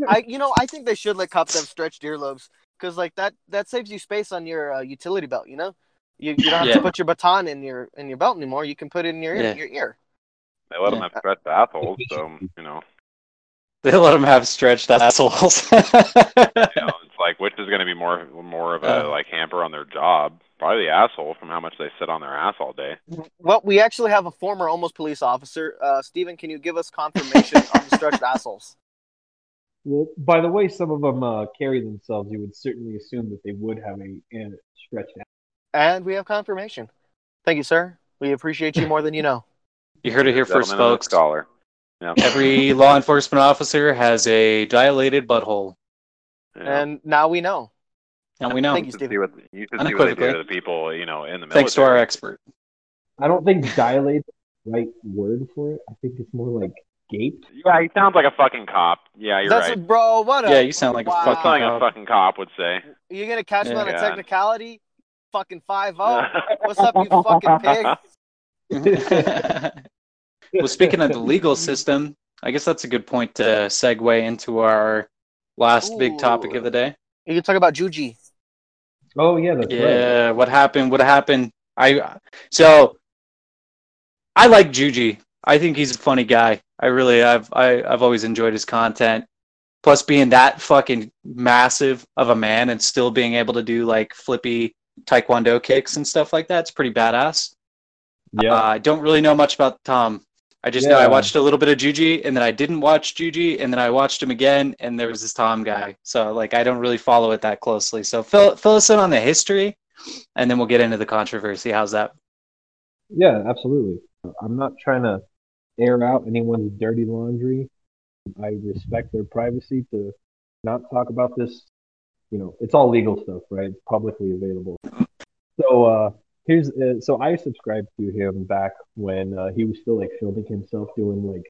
I, you know, I think they should let cops have stretched earlobes because, like that, that saves you space on your uh, utility belt. You know, you, you don't have Yeah. to put your baton in your in your belt anymore. You can put it in your ear, Yeah. your ear. they let him Yeah. have stretched assholes, so you know, They let them have stretched assholes. you know, it's like which is going to be more more of a Uh. like hamper on their job? Probably the asshole from how much they sit on their ass all day. Well, we actually have a former almost police officer. Uh, Steven, can you give us confirmation on the stretched assholes? Well, by the way some of them uh, carry themselves, you would certainly assume that they would have a, a stretched out. And we have confirmation. Thank you, sir. We appreciate you more than you know. you heard it here first, Gentleman folks. Scholar. Yeah. Every law enforcement officer has a dilated butthole, Yeah. And now we know. and we know. Thank you you, should Steven. see what you should see what they do Unequivocally. to the people, you know, in the military. Thanks to our expert. I don't think dilate is the right word for it. I think it's more like gaped. Yeah, he sounds like a fucking cop. Yeah, you're That's right. bro. What a Yeah, you sound like a wow. That's fucking something a cop. fucking cop would say. You're gonna catch me on a technicality? Fucking five zero. Oh? What's up, you fucking pig? well, speaking of the legal system, I guess that's a good point to segue into our last big topic of the day. You can talk about Juji. Oh yeah, that's right. Yeah, what happened? What happened? I so I like Juji. I think he's a funny guy. I really, I've, I, I've always enjoyed his content. Plus, being that fucking massive of a man and still being able to do like flippy taekwondo kicks and stuff like that, it's pretty badass. Yeah. Uh, I don't really know much about Tom. I just know I watched a little bit of Juji, and then I didn't watch Juji, and then I watched him again, and there was this Tom guy. So like I don't really follow it that closely. So fill fill us in on the history, and then we'll get into the controversy. How's that? Yeah, absolutely. I'm not trying to air out anyone's dirty laundry. I respect their privacy to not talk about this. You know, it's all legal stuff, right? It's publicly available. So uh, here's uh, so I subscribed to him back when uh, he was still like filming himself doing like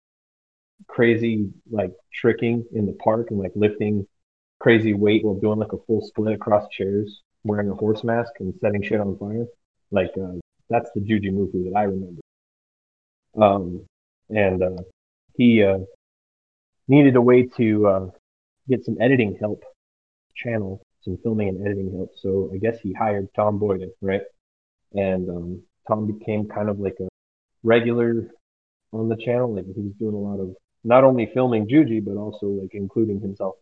crazy like tricking in the park and like lifting crazy weight while doing like a full split across chairs, wearing a horse mask and setting shit on fire. Like uh, that's the Juji Mufu that I remember. Um, and uh, he uh, needed a way to uh, get some editing help, channel some filming and editing help. So I guess he hired Tom Boyden, right? And um, Tom became kind of like a regular on the channel. Like he was doing a lot of not only filming Juji, but also like including himself.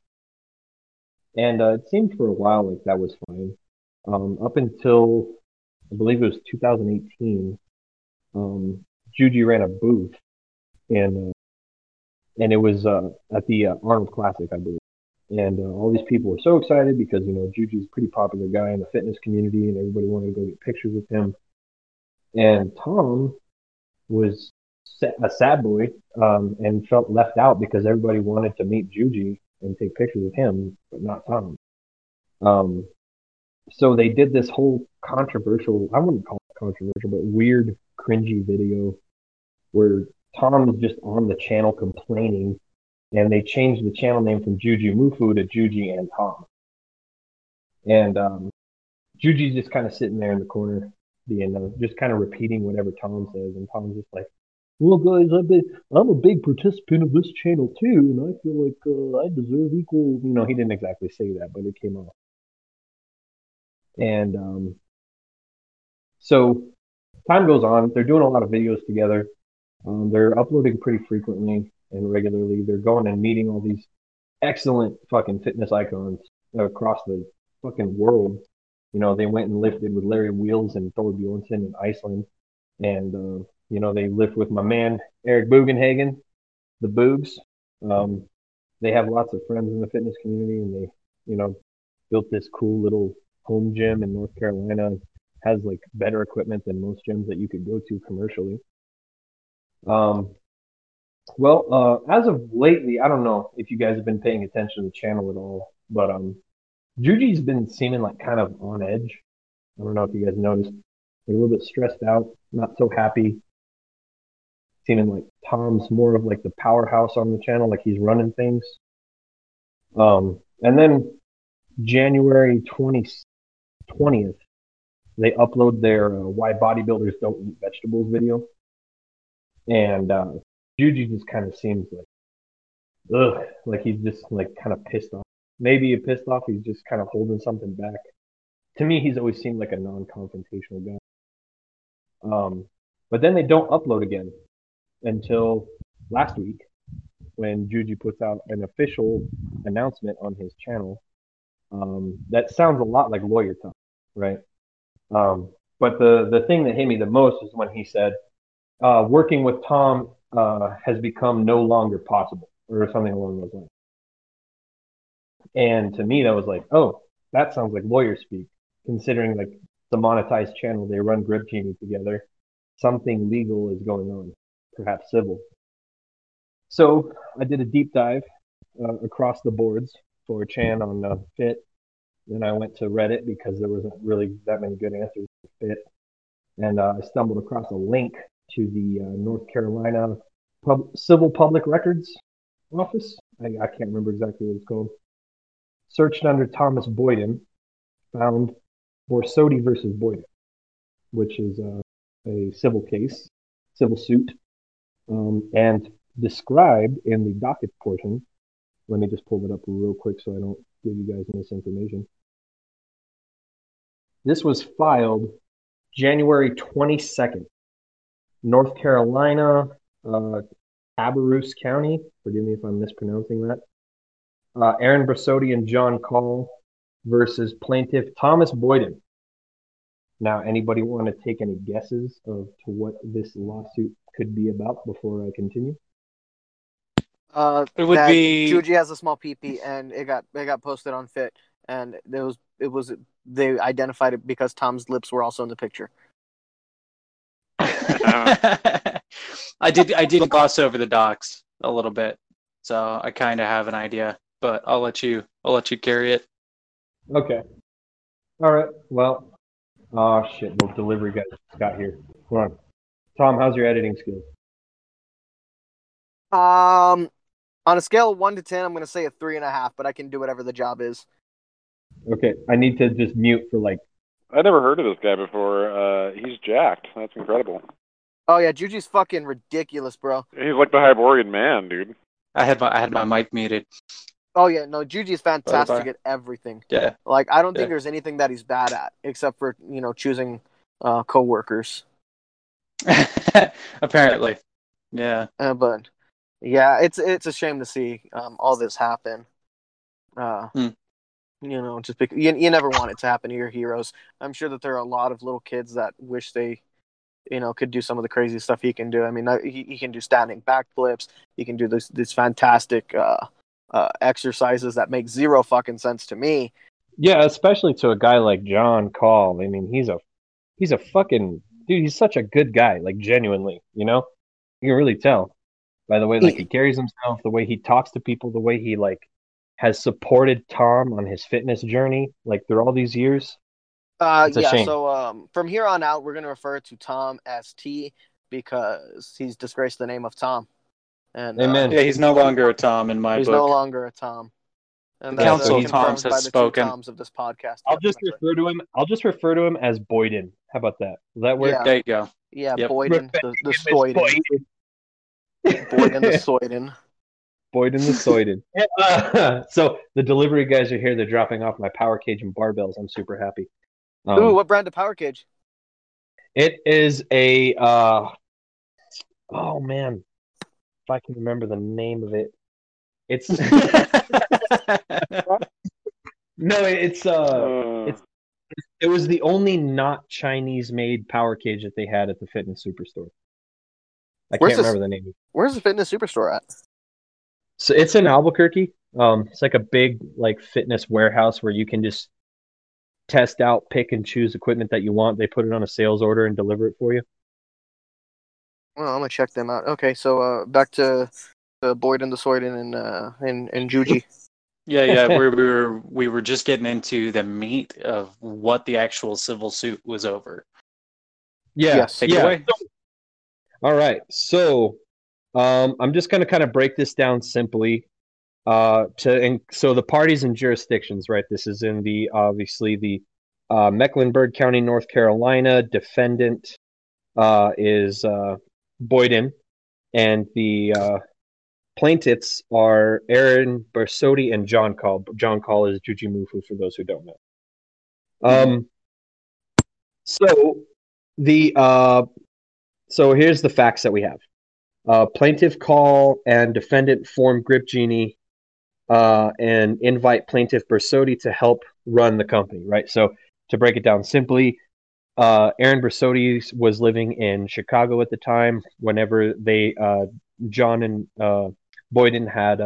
And uh, it seemed for a while like that was fine. Um, up until I believe it was 2018, um, Juji ran a booth, and uh, and it was uh, at the uh, Arnold Classic, I believe. And uh, all these people were so excited because you know Juji's a pretty popular guy in the fitness community, and everybody wanted to go get pictures with him. And Tom was a sad boy um, and felt left out because everybody wanted to meet Juji and take pictures with him, but not Tom. Um, so they did this whole controversial, I wouldn't call it controversial, but weird, cringy video where Tom is just on the channel complaining, and they changed the channel name from Juji Mufu to Juji and Tom. And um, Juji's just kind of sitting there in the corner, being uh, just kind of repeating whatever Tom says, and Tom's just like, "Well, guys, I'm a big participant of this channel too, and I feel like uh, I deserve equal." You know, he didn't exactly say that, but it came off. And um, so time goes on. They're doing a lot of videos together. Um, they're uploading pretty frequently and regularly. They're going and meeting all these excellent fucking fitness icons across the fucking world. You know, they went and lifted with Larry Wheels and Thor Bjornsson in Iceland. And, uh, you know, they lift with my man, Eric Bugenhagen, the Boogs. Um, they have lots of friends in the fitness community and they, you know, built this cool little home gym in North Carolina. Has like better equipment than most gyms that you could go to commercially. Um, well, uh, as of lately, I don't know if you guys have been paying attention to the channel at all, but um, Juji's been seeming like kind of on edge. I don't know if you guys noticed. A little bit stressed out, not so happy. Seeming like Tom's more of like the powerhouse on the channel, like he's running things. Um, and then January 20, 20th, they upload their uh, Why Bodybuilders Don't Eat Vegetables video. And uh, Juji just kind of seems like, ugh, like he's just like kind of pissed off. Maybe pissed off, he's just kind of holding something back. To me, he's always seemed like a non-confrontational guy. Um, but then they don't upload again until last week when Juji puts out an official announcement on his channel. Um, that sounds a lot like lawyer talk, right? Um, but the the thing that hit me the most is when he said, uh, "Working with Tom uh, has become no longer possible," or something along those lines. And to me, that was like, "Oh, that sounds like lawyer speak." Considering like the monetized channel, they run Grip Genie together. Something legal is going on, perhaps civil. So I did a deep dive uh, across the boards 4chan on uh, Fit. Then I went to Reddit because there wasn't really that many good answers to Fit, and uh, I stumbled across a link to the uh, North Carolina Pub- Civil Public Records Office. I, I can't remember exactly what it's called. Searched under Thomas Boyden, found Borsodi versus Boyden, which is uh, a civil case, civil suit, um, and described in the docket portion. Let me just pull it up real quick so I don't give you guys misinformation. This was filed January 22nd, North Carolina, uh, Cabarrus County. Forgive me if I'm mispronouncing that. Uh, Aaron Brasotti and John Call versus plaintiff Thomas Boyden. Now, anybody want to take any guesses of to what this lawsuit could be about before I continue? Uh, It would that be- Juji has a small peepee, and it got it got posted on Fit, and it was it was they identified it because Tom's lips were also in the picture. I did I did gloss over the docs a little bit, so I kind of have an idea. But I'll let you I'll let you carry it. Okay. All right. Well, oh shit, the delivery guy got here. Hold on. Tom, how's your editing skills? Um, on a scale of one to ten, I'm gonna say a three and a half, but I can do whatever the job is. Okay, I need to just mute for like. I never heard of this guy before. Uh, he's jacked. That's incredible. Oh yeah, Juji's fucking ridiculous, bro. He's like the Hyborian man, dude. I had my I had my mic muted. Oh yeah, no, Juji's fantastic Bye-bye. at everything. Yeah. Like I don't think Yeah. there's anything that he's bad at except for you know choosing uh, coworkers. Apparently. Yeah. Uh, but yeah, it's it's a shame to see um, all this happen. Uh, Hmm. You know, just because you, you never want it to happen to your heroes. I'm sure that there are a lot of little kids that wish they, you know, could do some of the crazy stuff he can do. I mean, he, he can do standing backflips. He can do this this fantastic uh, uh, exercises that make zero fucking sense to me. Yeah, especially to a guy like John Call. I mean, he's a he's a fucking dude. He's such a good guy, like genuinely. You know, you can really tell by the way like he carries himself, the way he talks to people, the way he like has supported Tom on his fitness journey, like through all these years. Uh, It's a yeah. shame. So um, from here on out, we're gonna refer to Tom as T because he's disgraced the name of Tom. And uh, Amen. Yeah, he's no longer a Tom in my he's book. He's no longer a Tom. And The Council uh, of Toms has by the two spoken. Toms of this podcast. I'll Yep, just that's right. refer to him. I'll just refer to him as Boyden. How about that? Will that work? Yeah. There you go. Yeah, Yep. Boyden, the, the Soyden, Boyden, the Soyden. Boyden the Soyden. Uh, so the delivery guys are here. They're dropping off my power cage and barbells. I'm super happy. Um, Ooh, what brand of power cage? It is a uh oh man. If I can remember the name of it. It's no, it's uh Uh, it's- it was the only not Chinese made power cage that they had at the fitness superstore. I Where's can't this- remember the name. Where's the fitness superstore at? So it's in Albuquerque. Um it's like a big like fitness warehouse where you can just test out, pick and choose equipment that you want. They put it on a sales order and deliver it for you. Well, I'm gonna check them out. Okay, so uh, back to uh, and the Soyden, and uh, and and Juji. yeah, yeah. We we were we were just getting into the meat of what the actual civil suit was over. Yeah. Yes. Take it yeah. away. All right. So um, I'm just going to kind of break this down simply. Uh, to and so the parties and jurisdictions, right? This is in the obviously the uh, Mecklenburg County, North Carolina. Defendant uh, is uh, Boyden, and the uh, plaintiffs are Aaron Bersotti and John Call. John Call is Jujimufu for those who don't know. Um, so the uh, so here's the facts that we have. Uh, plaintiff call and defendant form Grip Genie uh, and invite plaintiff Bersotti to help run the company, right? So to break it down simply, uh, Aaron Bersotti was living in Chicago at the time. Whenever they, uh, John and uh, Boyden had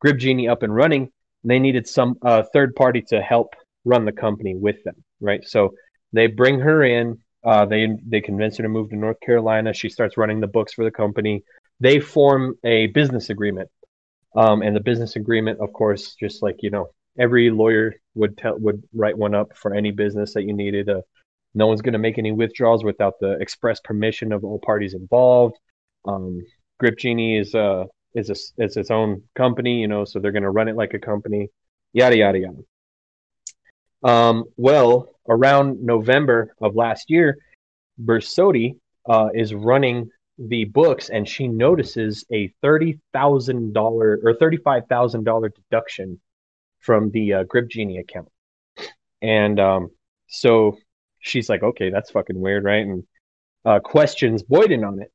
Grip Genie up and running, they needed some uh, third party to help run the company with them, right? So they bring her in. They they convince her to move to North Carolina. She starts running the books for the company. They form a business agreement, um, and the business agreement, of course, just like you know, every lawyer would tell would write one up for any business that you needed. Uh, no one's going to make any withdrawals without the express permission of all parties involved. Um, Grip Genie is uh is a, is its own company, you know, so they're going to run it like a company. Yada yada yada. Um, well, around November of last year, Bersotti uh, is running the books, and she notices a thirty thousand dollar or thirty five thousand dollar deduction from the uh, Grip Genie account, and um, so she's like, "Okay, that's fucking weird, right?" And uh, questions Boyden on it,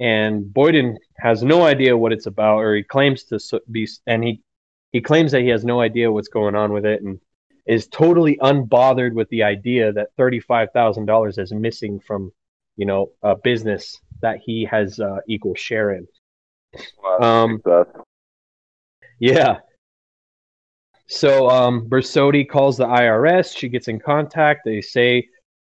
and Boyden has no idea what it's about, or he claims to be, and he he claims that he has no idea what's going on with it, and is totally unbothered with the idea that thirty-five thousand dollars is missing from, you know, a business that he has uh, equal share in. wow, Um. Yeah. So um, Bersotti calls the IRS. She gets in contact. They say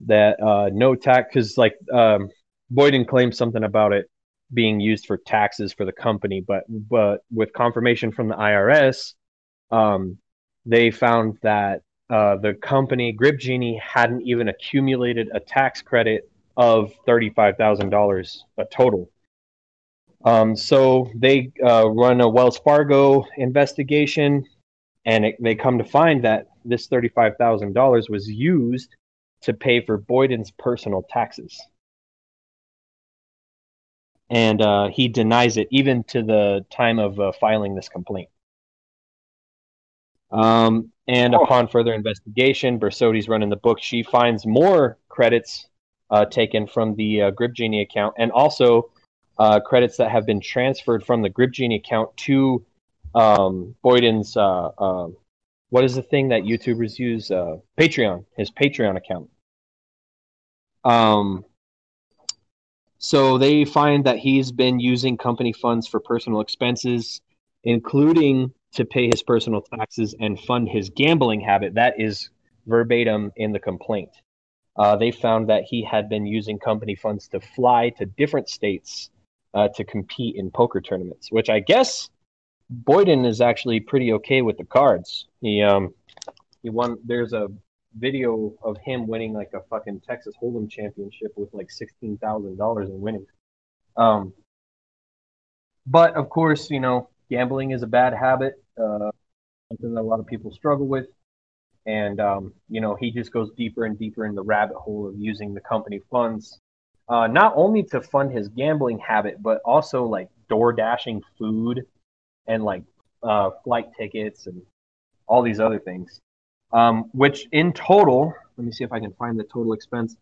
that uh, no tax, because like um, Boyden claims something about it being used for taxes for the company, but but with confirmation from the IRS, um, they found that uh, the company Grip Genie hadn't even accumulated a tax credit of thirty-five thousand dollars a total. Um, so they uh, run a Wells Fargo investigation, and it, they come to find that this thirty-five thousand dollars was used to pay for Boyden's personal taxes, and uh, he denies it even to the time of uh, filing this complaint. Um, and Oh. upon further investigation, Bersodi's running the book. She finds more credits uh, taken from the uh, Grip Genie account, and also uh, credits that have been transferred from the Grip Genie account to um, Boyden's. Uh, uh, what is the thing that YouTubers use? Uh, Patreon, his Patreon account. Um, so they find that he's been using company funds for personal expenses, including to pay his personal taxes and fund his gambling habit. That is verbatim in the complaint. Uh, they found that he had been using company funds to fly to different states uh, to compete in poker tournaments, which I guess Boyden is actually pretty okay with the cards. He um he won. There's a video of him winning like a fucking Texas Hold'em championship with like sixteen thousand dollars in winnings. Um, but of course, you know, gambling is a bad habit, uh, something that a lot of people struggle with. And, um, you know, he just goes deeper and deeper in the rabbit hole of using the company funds, uh, not only to fund his gambling habit, but also like door dashing food and like uh, flight tickets and all these other things. Um, which in total, let me see if I can find the total expense.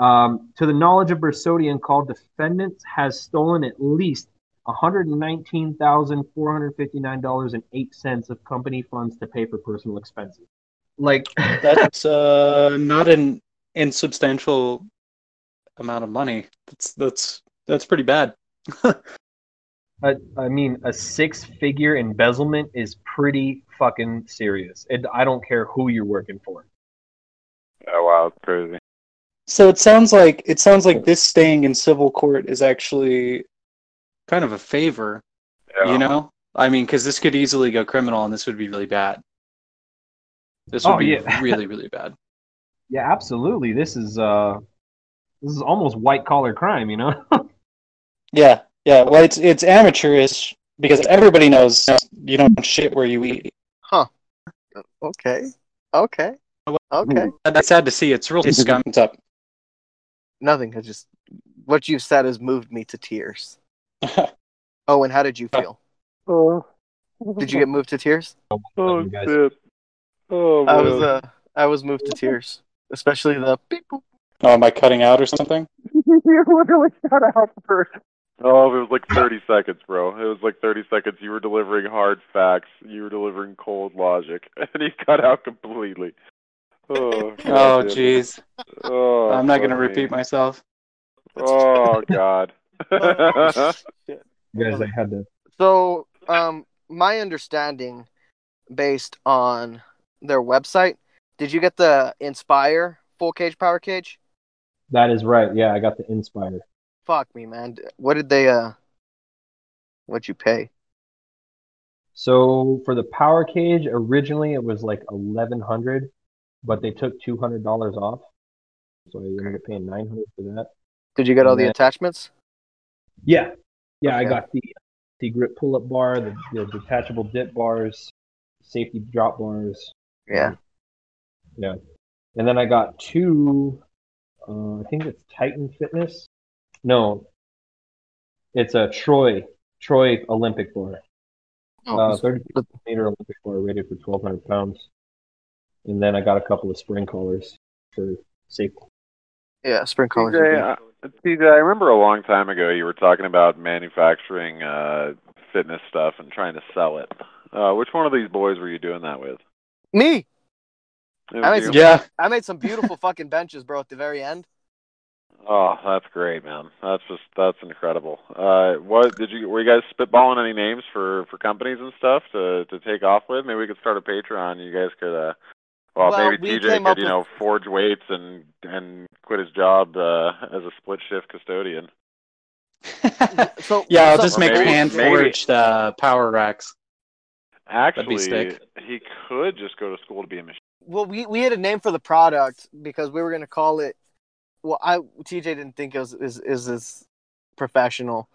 Um, to the knowledge of Bersodi and called defendants has stolen at least $119,459.08 of company funds to pay for personal expenses. Like, That's uh, not an insubstantial amount of money. That's that's that's pretty bad. I, I mean, a six figure embezzlement is pretty fucking serious. It, I don't care who you're working for. Oh wow, it's crazy. So it sounds like it sounds like this staying in civil court is actually kind of a favor, Yeah. you know? I mean, because this could easily go criminal, and this would be really bad. This would Oh, be yeah. really, really bad. Yeah, absolutely. This is uh, this is almost white collar crime, you know? Yeah, yeah. Well, it's it's amateurish because everybody knows you don't shit where you eat. Huh. Okay. Okay. Okay. That's sad to see. It's really scummed up. Nothing. I just what you've said has moved me to tears. Oh, and how did you feel? Oh, Did you get moved to tears? oh You guys- shit. Oh I was uh I was moved to tears. Especially the beep boop. oh, am I cutting out or something? you literally cut out first. Oh, it was like 30 seconds, bro. It was like 30 seconds. You were delivering hard facts. You were delivering cold logic, and he cut out completely. Oh, Oh, jeez. Oh, I'm not gonna repeat myself. Oh God. You guys, I had to. So, um, my understanding, based on their website, did you get the Inspire full cage power cage? That is right. Yeah, I got the Inspire. Fuck me, man. What did they uh? What'd you pay? So for the power cage, originally it was like eleven hundred, but they took two hundred dollars off. So I ended up paying nine hundred for that. Did you get all the attachments? Yeah, yeah, I got the the grip pull up bar, the, the detachable dip bars, safety drop bars. Yeah. Yeah, and then I got two. Uh, I think it's Titan Fitness. No, it's a Troy Troy Olympic bar. Oh, Uh, 30 meter Olympic bar rated for 1,200 pounds. And then I got a couple of spring collars for safety. yeah, spring collars. are TJ, good. uh, TJ, I remember a long time ago you were talking about manufacturing uh, fitness stuff and trying to sell it. Uh, which one of these boys were you doing that with? Me. I made some- Yeah. I made some beautiful fucking benches, bro, at the very end. Oh, that's great, man. That's just that's incredible. Uh, what did you? Were you guys spitballing any names for for companies and stuff to to take off with? Maybe we could start a Patreon. You guys could uh Well, Well, maybe we TJ could, you with- know, forge weights and and quit his job uh, as a split shift custodian. So yeah, I'll so- just Or make maybe- hand maybe- forged uh, power racks. Actually, sick. he could just go to school to be a machine. well, we we had a name for the product because we were gonna call it. Well, I TJ didn't think it was is is as professional,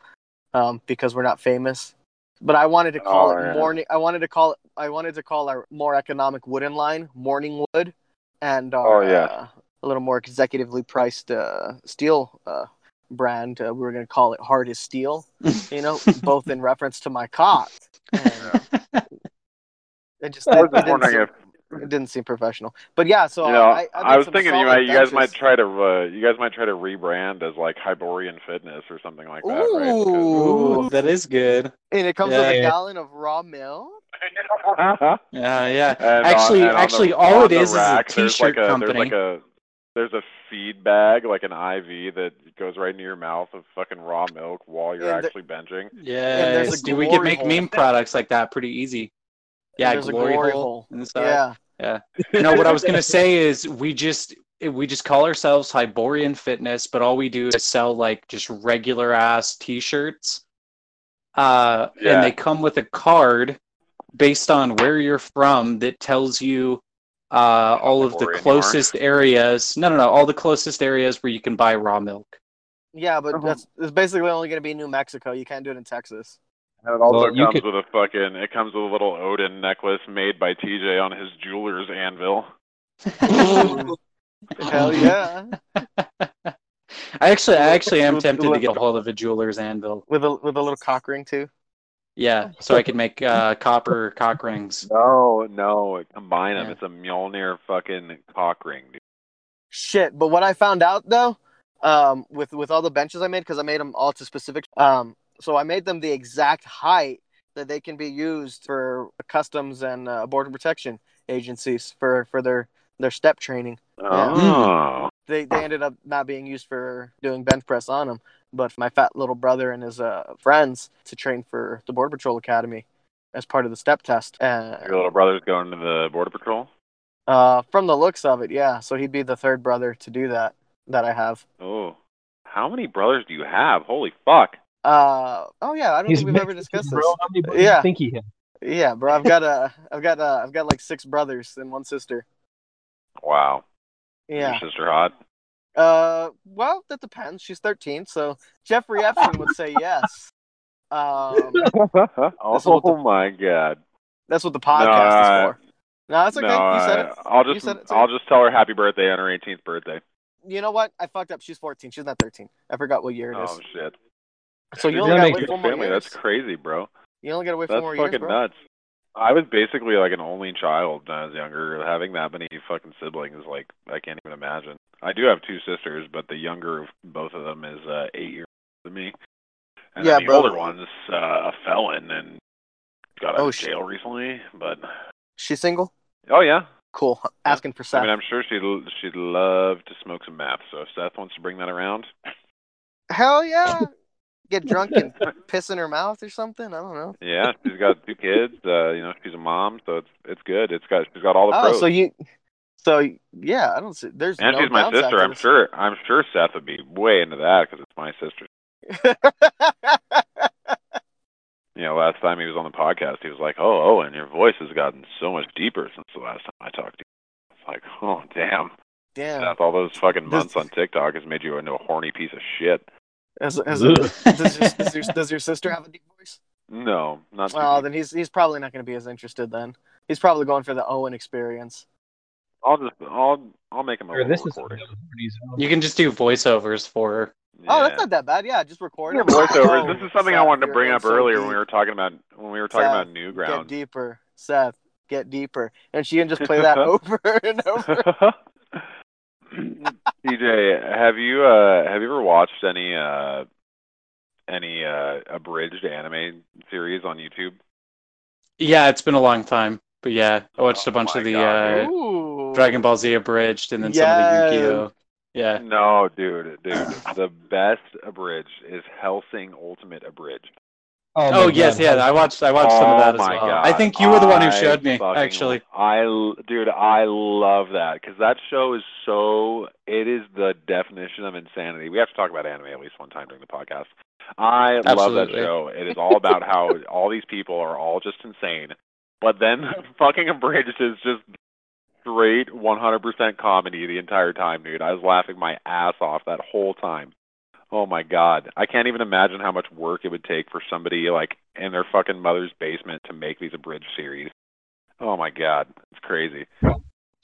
um, because we're not famous. But I wanted to call Oh, it yeah. morning. I wanted to call it. I wanted to call our more economic wooden line Morning Wood, and our Oh, yeah. uh, a little more executively priced uh, steel uh, brand. Uh, we were gonna call it Hard as Steel. You know, both in reference to my cock. And, uh, it just I was it, just didn't wondering seem, if it didn't seem professional. But yeah, so you know. I, I, I, was thinking you might, you guys might try to, uh, you guys might try to rebrand as like Hyborian Fitness or something like that, right? Ooh. Ooh, that is good. and it comes with a gallon of raw milk. Because- Yeah, yeah. And actually, on, actually, the, all it is is rack, is a there's T-shirt like a, company. There's like a there's a feed bag, like an IV that goes right into your mouth of fucking raw milk while you're And the- actually benching. there's a Yes, dude, we could make hole. meme products like that pretty easy. Yeah, there's a glory, glory hole, hole. and stuff. Yeah, No, what I was gonna say is we just we just call ourselves Hyborian Fitness, but all we do is sell like just regular ass T-shirts. Uh, Yeah. and they come with a card based on where you're from that tells you uh, all of the Hyborian you closest areas. No, no, no, all the closest areas where you can buy raw milk. yeah, but Uh-huh. that's it's basically only going to be New Mexico. You can't do it in Texas. And it also Well, comes could- with a fucking it comes with a little Odin necklace made by TJ on his jeweler's anvil. Hell yeah, I actually, I actually am tempted to get a hold of a jeweler's anvil. with a with a little cock ring too. Yeah, so I could make uh, copper cock rings. No, no, combine them. Yeah. It's a Mjolnir fucking cock ring, dude. Shit, but what I found out though, um, with with all the benches I made, because I made them all to specific, um, so I made them the exact height that they can be used for customs and uh, border protection agencies for for their their step training. Oh. They they ended up not being used for doing bench press on them, but my fat little brother and his uh, friends to train for the border patrol academy as part of the step test. Uh, Your little brother's going to the border patrol. uh, from the looks of it, yeah. So he'd be the third brother to do that that I have. Oh, how many brothers do you have? Holy fuck! Uh oh yeah, I don't He's think we've ever Mexican, discussed bro. this. How many brothers Yeah. do you think he has? Yeah, bro, I've got uh, I've got uh, I've got like six brothers and one sister. Wow. Yeah. Your sister hot? Uh, well, that depends. She's thirteen, so Jeffrey Epstein would say yes. Um, oh the- my god. that's what the No, podcast I- is for. No, that's okay. no, you said I- it. I'll just said it, I'll too. just tell her happy birthday on her 18th birthday. You know what? I fucked up. She's fourteen. She's not thirteen. I forgot what year it is. Oh shit. So you only gonna got to make wait Good more family. That's crazy, bro. You only got to wait That's four more years, fucking nuts. I was basically like an only child when I was younger. Having that many fucking siblings, like I can't even imagine. I do have two sisters, but the younger of both of them is uh, eight years older than me, and Yeah, then the bro. older one's uh, a felon and got out Oh, of shit. jail recently. But She's single. oh yeah, Cool. Asking for Seth. I mean I'm sure she'd she'd love to smoke some meth. So if Seth wants to bring that around, Hell yeah. Get drunk and piss in her mouth or something. I don't know. yeah, she's got two kids. Uh, you know, she's a mom, so it's it's good. It's got she's got all the Oh, pros. so you, so yeah, I don't see. There's and no she's my sister. I'm sure. I'm sure Seth would be way into that because it's my sister. You know, last time he was on the podcast, he was like, "Oh, oh, and your voice has gotten so much deeper since the last time I talked to you." It's like, oh, damn, Damn. Seth, all those fucking This- months on TikTok has made you into a horny piece of shit. As, as a, does, your, does, your, does your sister have a deep voice? No, not. Well, deep. then he's he's probably not going to be as interested then. He's probably going for the Owen experience. I'll just, I'll, I'll make him a Or little this is recording. You can just do voiceovers for her. Oh, that's not that bad. Yeah, just record Yeah, it. voiceovers. Oh, this is something I wanted to bring up so earlier when we were talking about when we were talking Seth, about new Get deeper, Seth. Get deeper, and she can just play that over and over. TJ, have you uh have you ever watched any uh any uh abridged anime series on YouTube? Yeah, it's been a long time, but yeah, I watched a Oh bunch of the uh, Dragon Ball Z abridged, and then some of the Yu-Gi-Oh. Yeah, No, dude, dude. the best abridged is Hellsing Ultimate Abridged. Oh oh, my Oh yes, yeah. I watched. I watched some of that oh as well. God. I think you were the one who showed me. fucking- Actually, I dude, I love that because that show is so. It is the definition of insanity. We have to talk about anime at least one time during the podcast. I love that show. It is all about how all these people are all just insane, but then fucking Abridged is just straight 100% comedy the entire time, dude. I was laughing my ass off that whole time. Oh my god. I can't even imagine how much work it would take for somebody like in their fucking mother's basement to make these abridged series. Oh my god. It's crazy.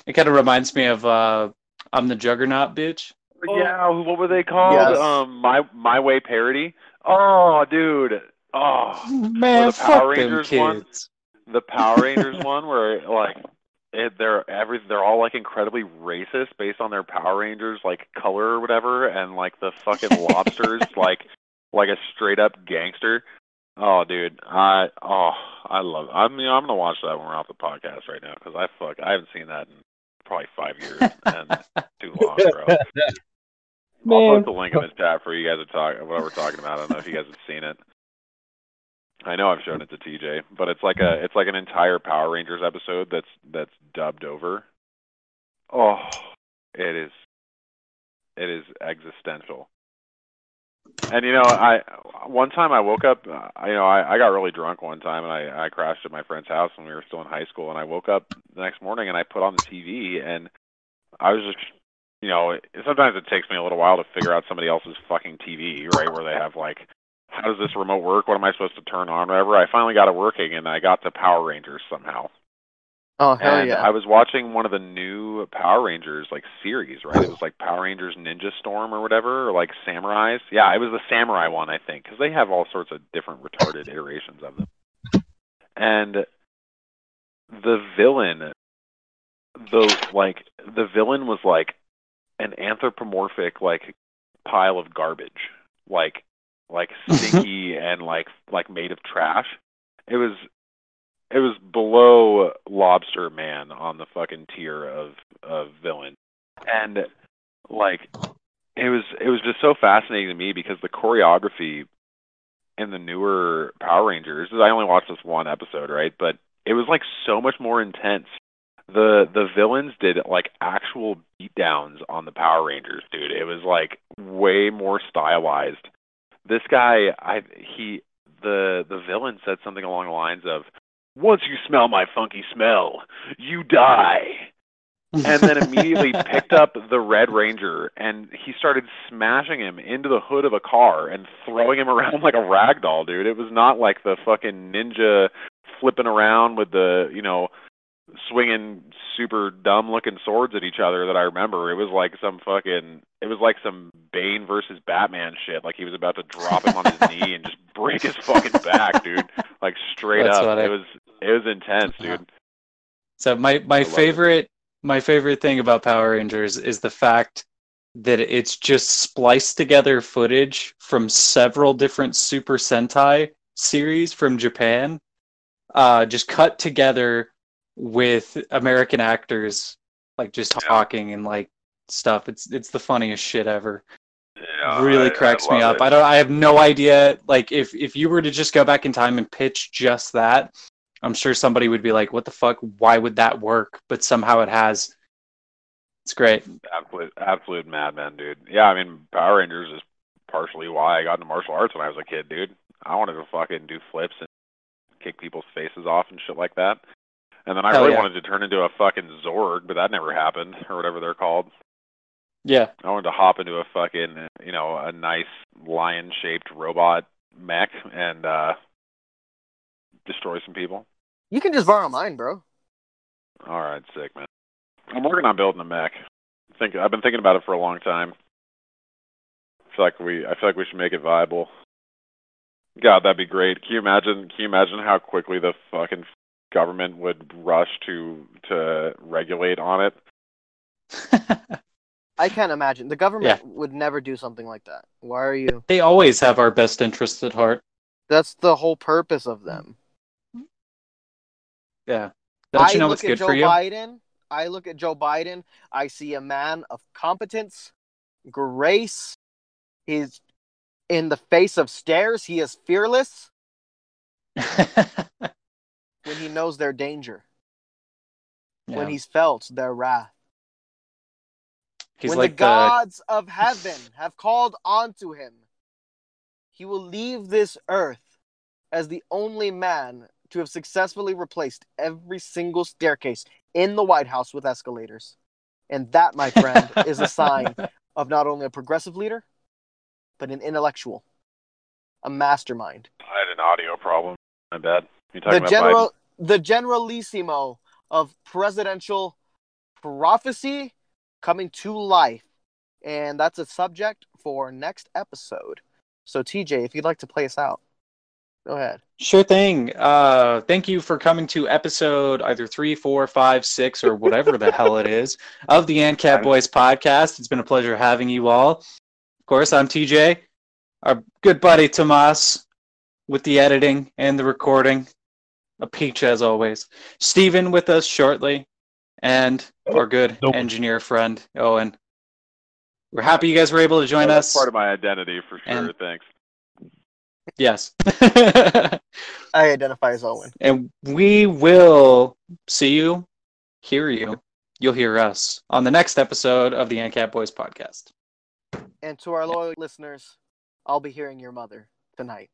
it kind of reminds me of uh, "I'm the Juggernaut, bitch." Yeah, what were they called? Yes. Um my my way parody? Oh, dude. Oh. Man, the fuck Power them Rangers one? kids. the Power Rangers one where like it, they're every they're all like incredibly racist based on their Power Rangers like color or whatever, and like the fucking lobsters like like a straight up gangster. Oh, dude, I oh I love. I mean, I'm gonna watch that when we're off the podcast right now because I fuck I haven't seen that in probably five years and too long, bro. I'll Man. put the link in the chat for you guys to talk what we're talking about. I don't know if you guys have seen it. I know I've shown it to TJ, but it's like a it's like an entire Power Rangers episode that's that's dubbed over. Oh, it is it is existential. And you know, I one time I woke up, uh, you know, I, I got really drunk one time and I I crashed at my friend's house when we were still in high school and I woke up the next morning and I put on the TV and I was just you know, sometimes it takes me a little while to figure out somebody else's fucking TV, right? Where they have like, how does this remote work? What am I supposed to turn on? Whatever. I finally got it working, and I got to Power Rangers somehow. Oh hell and yeah! I was watching one of the new Power Rangers like series, right? It was like Power Rangers Ninja Storm or whatever, or like Samurais. Yeah, it was the Samurai one, I think, because they have all sorts of different retarded iterations of them. And the villain, the like, the villain was like an anthropomorphic like pile of garbage, like like stinky and like like made of trash. It was it was below Lobster Man on the fucking tier of of villain, and like it was it was just so fascinating to me because the choreography in the newer Power Rangers. I only watched this one episode, right? But it was like so much more intense. The the villains did like actual beatdowns on the Power Rangers, dude. It was like way more stylized. This guy, I he the the villain said something along the lines of once you smell my funky smell, you die. And then immediately picked up the Red Ranger and he started smashing him into the hood of a car and throwing him around like a rag doll, dude. It was not like the fucking ninja flipping around with the, you know, swinging super dumb looking swords at each other that I remember. It was like some fucking it was like some Bane versus Batman shit. Like he was about to drop him on his knee and just break his fucking back, dude. Like straight That's up. I- It was it was intense, dude. So my my love it. favorite my favorite thing about Power Rangers is the fact that it's just spliced together footage from several different Super Sentai series from Japan, uh, just cut together with American actors like just Yeah. talking and like stuff. It's it's the funniest shit ever. Yeah, really I- I cracks me up. it. I don't. I have no idea. Like, if if you were to just go back in time and pitch just that, I'm sure somebody would be like, "What the fuck? Why would that work?" But somehow it has. It's great. absolute absolute madman, dude. Yeah, I mean Power Rangers is partially why I got into martial arts when I was a kid, dude. I wanted to fucking do flips and kick people's faces off and shit like that. And then I Hell really yeah. wanted to turn into a fucking Zord, but that never happened, or whatever they're called. Yeah. I wanted to hop into a fucking, you know, a nice lion-shaped robot mech and uh destroy some people. You can just borrow mine, bro. All right, sick man. I'm working on building a mech. Think I've been thinking about it for a long time. I feel like we I feel like we should make it viable. God, that'd be great. Can you imagine can you imagine how quickly the fucking government would rush to to regulate on it? I can't imagine. The government would never do something like that. Why are you? they always have our best interests at heart. That's the whole purpose of them. Yeah. Don't I you know look what's at good Joe for you? Biden. I look at Joe Biden. I see a man of competence, grace. He's in the face of stairs. He is fearless. when he knows their danger, Yeah. when he's felt their wrath, He's when like the gods of heaven have called onto him, he will leave this earth as the only man to have successfully replaced every single staircase in the White House with escalators. And that, my friend, is a sign of not only a progressive leader, but an intellectual, a mastermind. I had an audio problem. My bad. You talking The about general, the generalissimo of presidential prophecy coming to life, and that's a subject for next episode. So, TJ, if you'd like to play us out, go ahead. Sure thing. Uh, thank you for coming to episode either three, four, five, six, or whatever the hell it is of the ANCAP Boys podcast. It's been a pleasure having you all. Of course, I'm TJ, our good buddy Tomas with the editing and the recording. A peach as always. Steven with us shortly, and our good Nope. engineer friend Owen. We're happy you guys were able to join That's us. part of my identity for sure. And- Thanks. yes. I identify as Owen. And we will see you, hear you. You'll hear us on the next episode of the ANCAP Boys podcast. And to our loyal listeners, I'll be hearing your mother tonight.